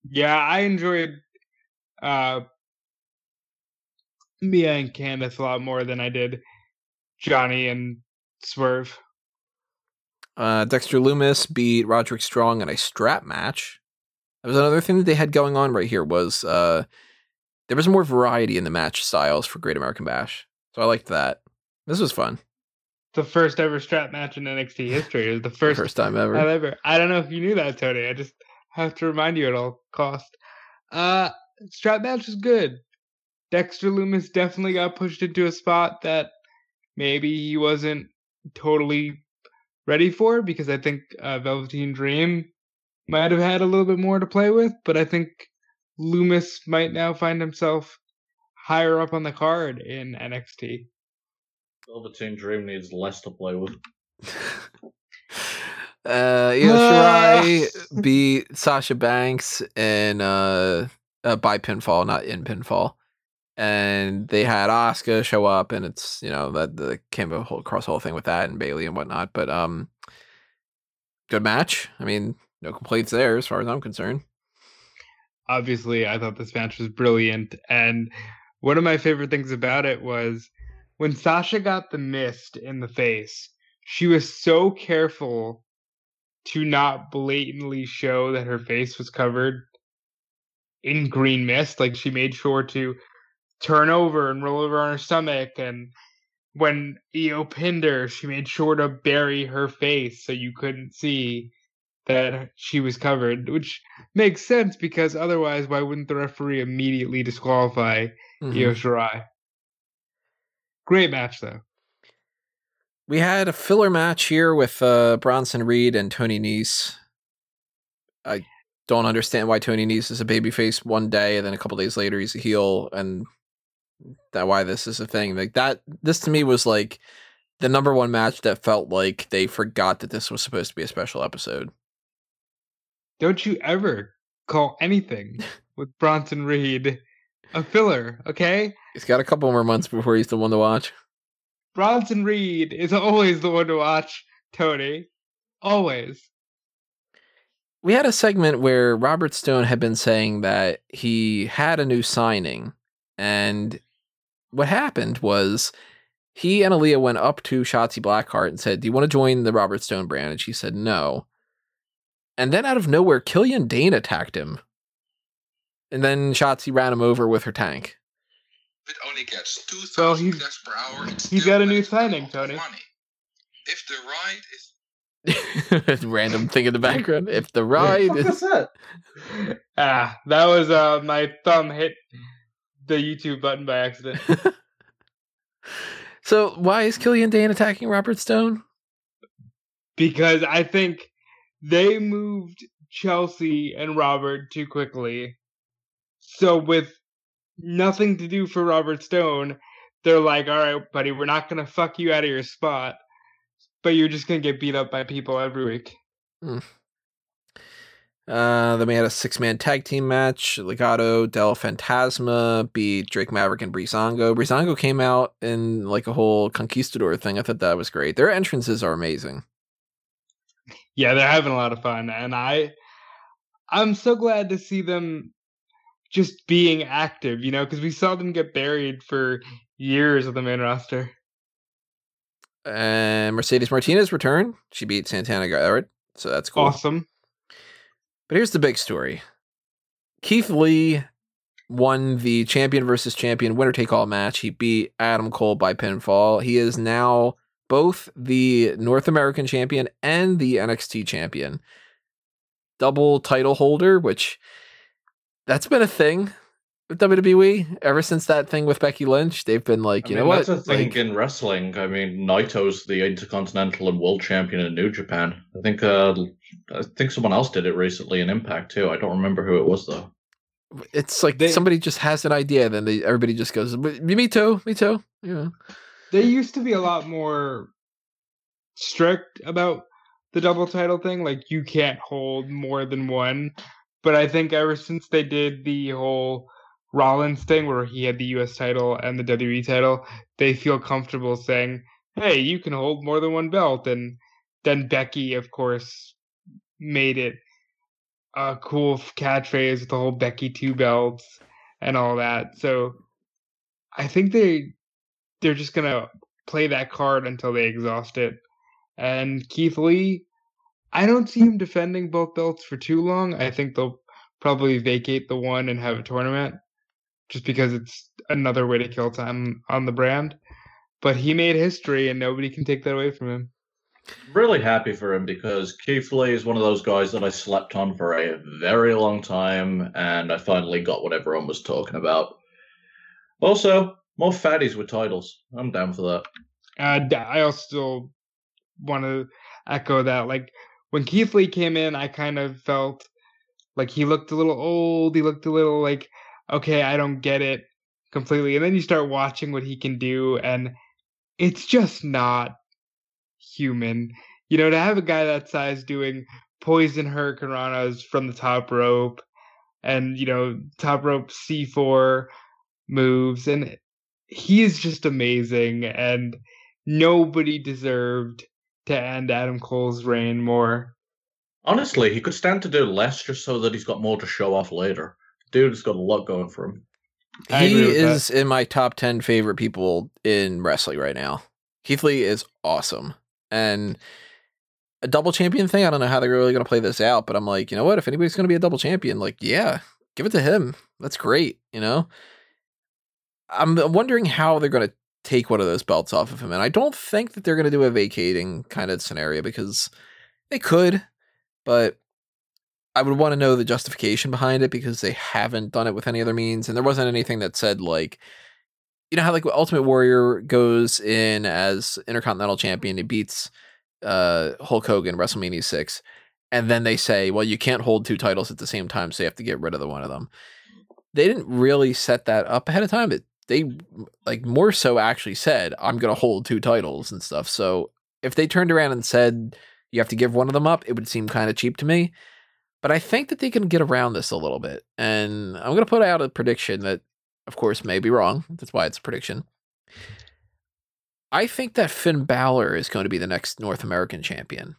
Yeah, I enjoyed uh Mia and Candice a lot more than I did Johnny and Swerve.
Uh, Dexter Lumis beat Roderick Strong in a strap match. That was another thing that they had going on right here was uh, there was more variety in the match styles for Great American Bash. So I liked that. This was fun.
The first ever strap match in NXT history. It was the first,
First time ever.
ever. I don't know if you knew that, Tony. I just have to remind you at all cost. Uh, strap match is good. Dexter Lumis definitely got pushed into a spot that maybe he wasn't totally ready for because I think uh, Velveteen Dream might have had a little bit more to play with, but I think Lumis might now find himself higher up on the card in NXT.
Velveteen Dream needs less to play with.
uh, Io Shirai beat Sasha Banks in uh, uh, by pinfall, not in pinfall. And they had Asuka show up, and it's you know that the came a whole cross whole thing with that and Bayley and whatnot. But um, good match. I mean, no complaints there as far as I'm concerned.
Obviously, I thought this match was brilliant, and one of my favorite things about it was when Sasha got the mist in the face. She was so careful to not blatantly show that her face was covered in green mist. Like she made sure to turn over and roll over on her stomach. And when Io pinned her, she made sure to bury her face so you couldn't see that she was covered, which makes sense because otherwise, why wouldn't the referee immediately disqualify
Mhm.
Io Shirai? Great match, though.
We had a filler match here with uh, Bronson Reed and Tony Nese. I don't understand why Tony Nese is a babyface one day and then a couple days later he's a heel, and that why this is a thing. Like that, this to me was like the number one match that felt like they forgot that this was supposed to be a special episode.
Don't you ever call anything with Bronson Reed a filler, okay?
He's got a couple more months before he's the one to watch.
Bronson Reed is always the one to watch, Tony. Always.
we had a segment where Robert Stone had been saying that he had a new signing, and what happened was he and Aaliyah went up to Shotzi Blackheart and said, "Do you want to join the Robert Stone brand?" And she said, "No." And then out of nowhere, Killian Dain attacked him, and then Shotzi ran him over with her tank.
It only gets two
So
thousand
he's-
clicks per hour. It's
he's
still
got a new signing, Tony.
Money. If the ride is
Random thing in the background. If the ride is
was that?
Ah, that was uh my thumb hit the YouTube button by accident.
so, why is Killian Dain attacking Robert Stone?
because I think they moved Chelsea and Robert too quickly. So with nothing to do for Robert Stone, they're like, "All right, buddy, we're not gonna fuck you out of your spot, but you're just gonna get beat up by people every week."
Uh, then we had a six man tag team match. Legado del Fantasma beat Drake Maverick and Breezango. Breezango came out in like a whole conquistador thing. I thought that was great. Their entrances are amazing.
Yeah, they're having a lot of fun, and I, I'm so glad to see them just being active. You know, because we saw them get buried for years of the main roster.
And Mercedes Martinez returned. She beat Santana Garrett, so that's cool.
Awesome.
But here's the big story Keith Lee won the champion versus champion winner take all match. He beat Adam Cole by pinfall. He is now both the North American champion and the NXT champion. Double title holder, which that's been a thing with WWE ever since that thing with Becky Lynch. They've been like,
I
you
mean,
know what?
That's a thing
Like,
in wrestling. I mean, Naito's the Intercontinental and World Champion in New Japan. I think uh, I think someone else did it recently in Impact too. I don't remember who it was though.
it's like
They-
somebody just has an idea, then they everybody just goes, "Me too, me too." Yeah.
They used to be a lot more strict about the double title thing. Like you can't hold more than one. But I think ever since they did the whole Rollins thing where he had the US title and the WWE title, they feel comfortable saying, Hey, you can hold more than one belt and then Becky, of course, made it a cool catchphrase with the whole Becky two belts and all that. So I think they they're just gonna play that card until they exhaust it. And Keith Lee, I don't see him defending both belts for too long. I think they'll probably vacate the one and have a tournament, just because it's another way to kill time on the brand. But he made history, and nobody can take that away from him.
Really happy for him because Keith Lee is one of those guys that I slept on for a very long time, and I finally got what everyone was talking about. Also, more fatties with titles. I'm down for that.
Uh, I also want to echo that. Like when Keith Lee came in, I kind of felt like he looked a little old. He looked a little like, okay, I don't get it completely. And then you start watching what he can do, and it's just not human. You know, to have a guy that size doing poison hurricane ranas from the top rope and, you know, top rope C4 moves, and he is just amazing. And nobody deserved to end Adam Cole's reign more.
Honestly, he could stand to do less just so that he's got more to show off later. Dude has got a lot going for him.
I
he
is with that.
is in my top 10 favorite people in wrestling right now. Keith Lee is awesome. And a double champion thing, I don't know how they're really going to play this out, but I'm like, you know what? If anybody's going to be a double champion, like, yeah, give it to him. That's great, you know? I'm wondering how they're going to take one of those belts off of him. And I don't think that they're going to do a vacating kind of scenario because they could, but I would want to know the justification behind it because they haven't done it with any other means. And there wasn't anything that said, like, you know how, like, Ultimate Warrior goes in as Intercontinental Champion, he beats uh, Hulk Hogan, WrestleMania 6. And then they say, well, you can't hold two titles at the same time, so you have to get rid of the one of them. They didn't really set that up ahead of time. But they like more so actually said, I'm going to hold two titles and stuff. So if they turned around and said you have to give one of them up, it would seem kind of cheap to me. But I think that they can get around this a little bit. And I'm going to put out a prediction that, of course, may be wrong. That's why it's a prediction. I think that Finn Balor is going to be the next North American champion.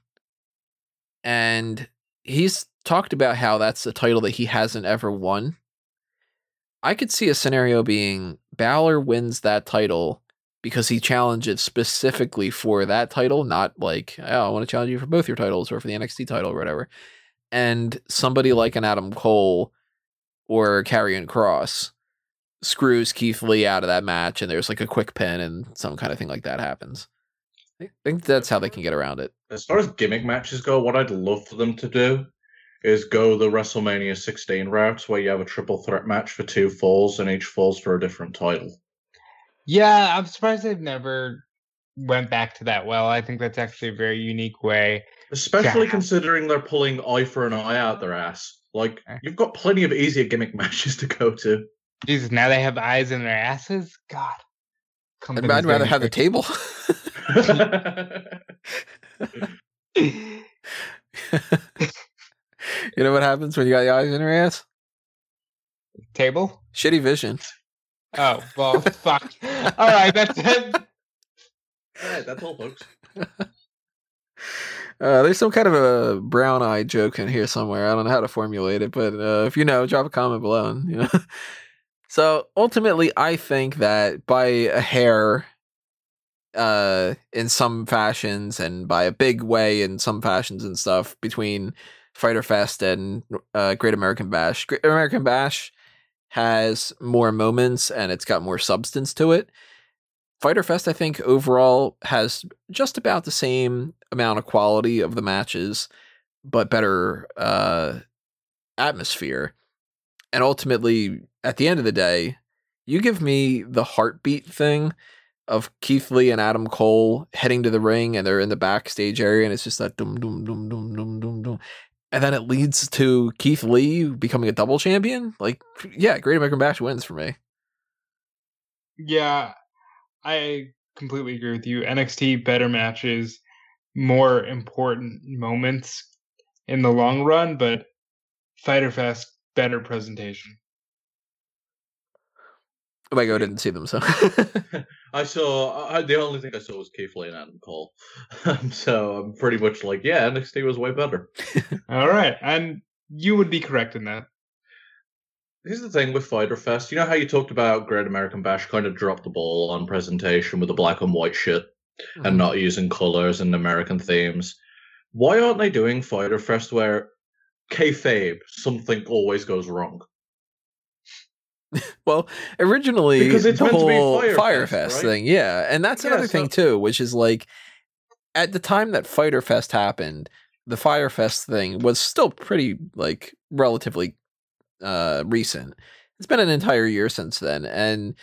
And he's talked about how that's a title that he hasn't ever won. I could see a scenario being Balor wins that title because he challenges specifically for that title, not like, oh, I want to challenge you for both your titles or for the NXT title or whatever. And somebody like an Adam Cole or Karrion Kross screws Keith Lee out of that match and there's like a quick pin and some kind of thing like that happens. I think that's how they can get around it.
As far as gimmick matches go, what I'd love for them to do is go the WrestleMania 16 route where you have a triple threat match for two falls and each falls for a different title.
Yeah, I'm surprised they've never went back to that well. I think that's actually a very unique way.
Especially considering they're pulling eye for an eye out their ass. Like,
Eh.
you've got plenty of easier gimmick matches to go to.
Jesus, now they have eyes in their asses? God.
I'd,
Company's
I'd rather have the table. You know what happens when you got the eyes in your ass?
Table?
Shitty vision.
Oh, well, fuck. All right, that's it.
All right, that's all, folks.
Uh, there's some kind of a brown eye joke in here somewhere. I don't know how to formulate it, but uh, if you know, drop a comment below. And, you know. so ultimately, I think that by a hair, uh, in some fashions, and by a big way in some fashions and stuff, between Fyter Fest and uh, Great American Bash, Great American Bash has more moments and it's got more substance to it. Fyter Fest, I think, overall has just about the same amount of quality of the matches, but better uh, atmosphere. And ultimately, at the end of the day, you give me the heartbeat thing of Keith Lee and Adam Cole heading to the ring and they're in the backstage area and it's just that dum dum dum dum dum dum dum. And then it leads to Keith Lee becoming a double champion. Like, yeah, Great American Bash wins for me.
Yeah, I completely agree with you. NXT better matches, more important moments in the long run, but Fyter Fest better presentation.
Oh my god, I didn't see them, so
I saw. I, the only thing I saw was Keith Lee and Adam Cole. Um, so I'm pretty much like, yeah, NXT was way better.
All right, and you would be correct in that.
Here's the thing with Fyter Fest. You know how you talked about Great American Bash kind of dropped the ball on presentation with the black and white shit and mm-hmm. not using colors and American themes. Why aren't they doing Fyter Fest where kayfabe something always goes wrong?
Well, originally
Because it's
the
meant to be
whole
Fyre
Fire
Fest, right?
thing, yeah, and that's
Yeah,
another thing too, which is like at the time that Fyter Fest happened, the Fyre Fest thing was still pretty like relatively uh recent. It's been an entire year since then, and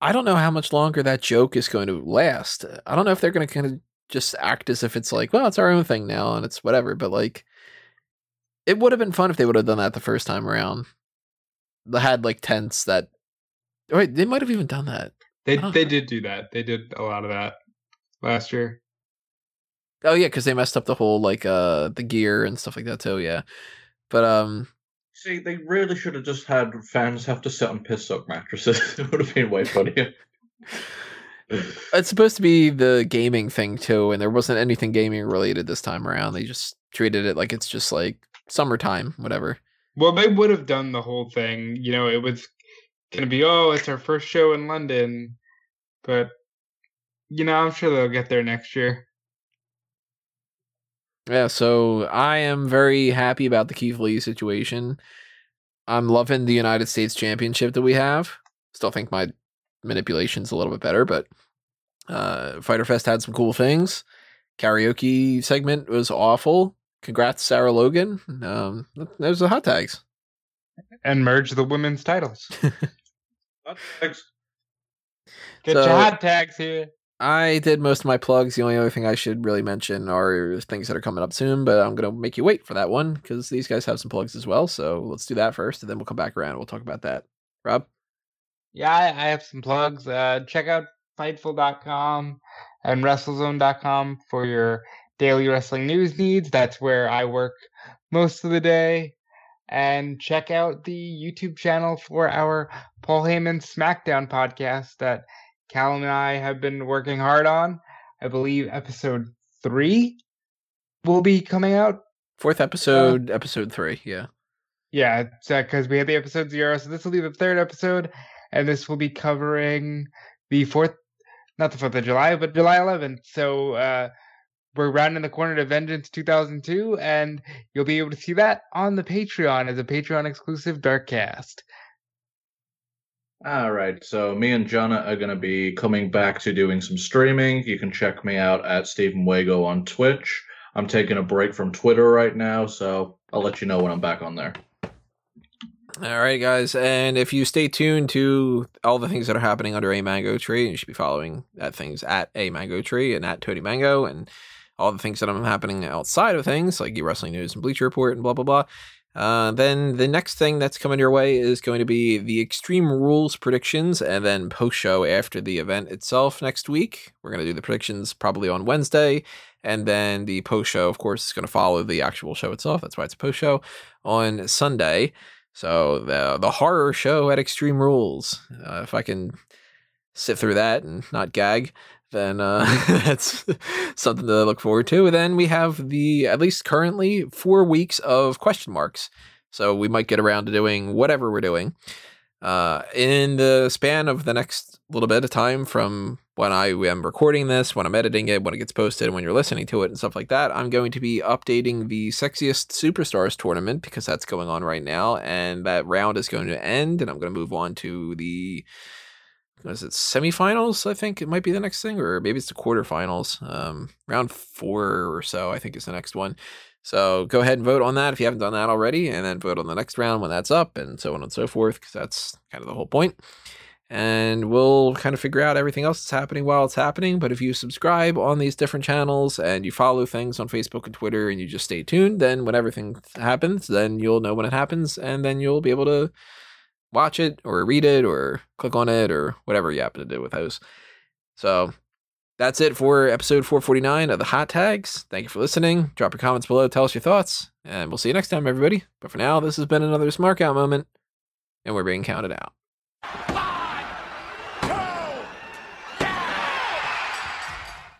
I don't know how much longer that joke is going to last. I don't know if they're going to kind of just act as if it's like, well, it's our own thing now and it's whatever, but like it would have been fun if they would have done that the first time around. Had like tents that Wait, they might have even done that.
They they did do that. They did a lot of that last year.
Oh yeah, because they messed up the whole like uh the gear and stuff like that too. Yeah, but um
See, they really should have just had fans have to sit on piss soak mattresses. it would have been way funnier.
it's supposed to be the gaming thing too, and there wasn't anything gaming related this time around. They just treated it like it's just like summertime, whatever.
Well, they would have done the whole thing. You know, it was going to be, oh, it's our first show in London. But, you know, I'm sure they'll get there next year.
Yeah, so I am very happy about the Keith Lee situation. I'm loving the United States Championship that we have. Still think my manipulation's a little bit better, but uh Fyter Fest had some cool things. Karaoke segment was awful. Congrats, Sarah Logan. Um, those the hot tags.
And merge the women's titles.
Thanks.
Get
So-
your hot tags here.
I did most of my plugs. The only other thing I should really mention are things that are coming up soon, but I'm going to make you wait for that one because these guys have some plugs as well. So let's do that first, and then we'll come back around. We'll talk about that. Rob?
Yeah, I, I have some plugs. Uh, check out Fightful.com and WrestleZone.com for your daily wrestling news needs. That's where I work most of the day. And check out the YouTube channel for our Paul Heyman SmackDown podcast that Callum and I have been working hard on. I believe episode three will be coming out
Fourth episode, episode three. Yeah.
Yeah, because we had the episode zero, so this will be the third episode, and this will be covering the fourth, not the fourth of July, but July 11th. So uh, we're rounding the corner to Vengeance 2002, and you'll be able to see that on the Patreon as a Patreon exclusive dark cast.
All right, so me and Jonna are going to be coming back to doing some streaming. You can check me out at Stephen Wago on Twitch. I'm taking a break from Twitter right now, so I'll let you know when I'm back on there.
All right, guys. And if you stay tuned to all the things that are happening under a mango tree, you should be following that things at a mango tree and at Toady Mango and all the things that are happening outside of things like wrestling news and Bleacher Report and blah blah blah. Uh, then the next thing that's coming your way is going to be the Extreme Rules predictions and then post show after the event itself next week. We're going to do the predictions probably on Wednesday. And then the post show, of course, is going to follow the actual show itself. That's why it's a post show on Sunday. So the the horror show at Extreme Rules. Uh, if I can sit through that and not gag, then uh, that's something to look forward to. And then we have the at least currently four weeks of question marks. So we might get around to doing whatever we're doing. Uh, in the span of the next little bit of time from when I am recording this, when I'm editing it, when it gets posted, and when you're listening to it, and stuff like that, I'm going to be updating the Sexiest Superstars tournament because that's going on right now. And that round is going to end, and I'm going to move on to the is it semifinals i think it might be the next thing or maybe it's the quarterfinals um round four or so i think is the next one so go ahead and vote on that if you haven't done that already and then vote on the next round when that's up and so on and so forth because that's kind of the whole point. point and we'll kind of figure out everything else that's happening while it's happening but if you subscribe on these different channels and you follow things on facebook and twitter and you just stay tuned then when everything happens then you'll know when it happens and then you'll be able to watch it or read it or click on it or whatever you happen to do with those. So that's it for episode 449 of the Hot Tags. Thank you for listening. Drop your comments below, tell us your thoughts, and we'll see you next time, everybody. But for now, this has been another Smark Out moment, and we're being counted out.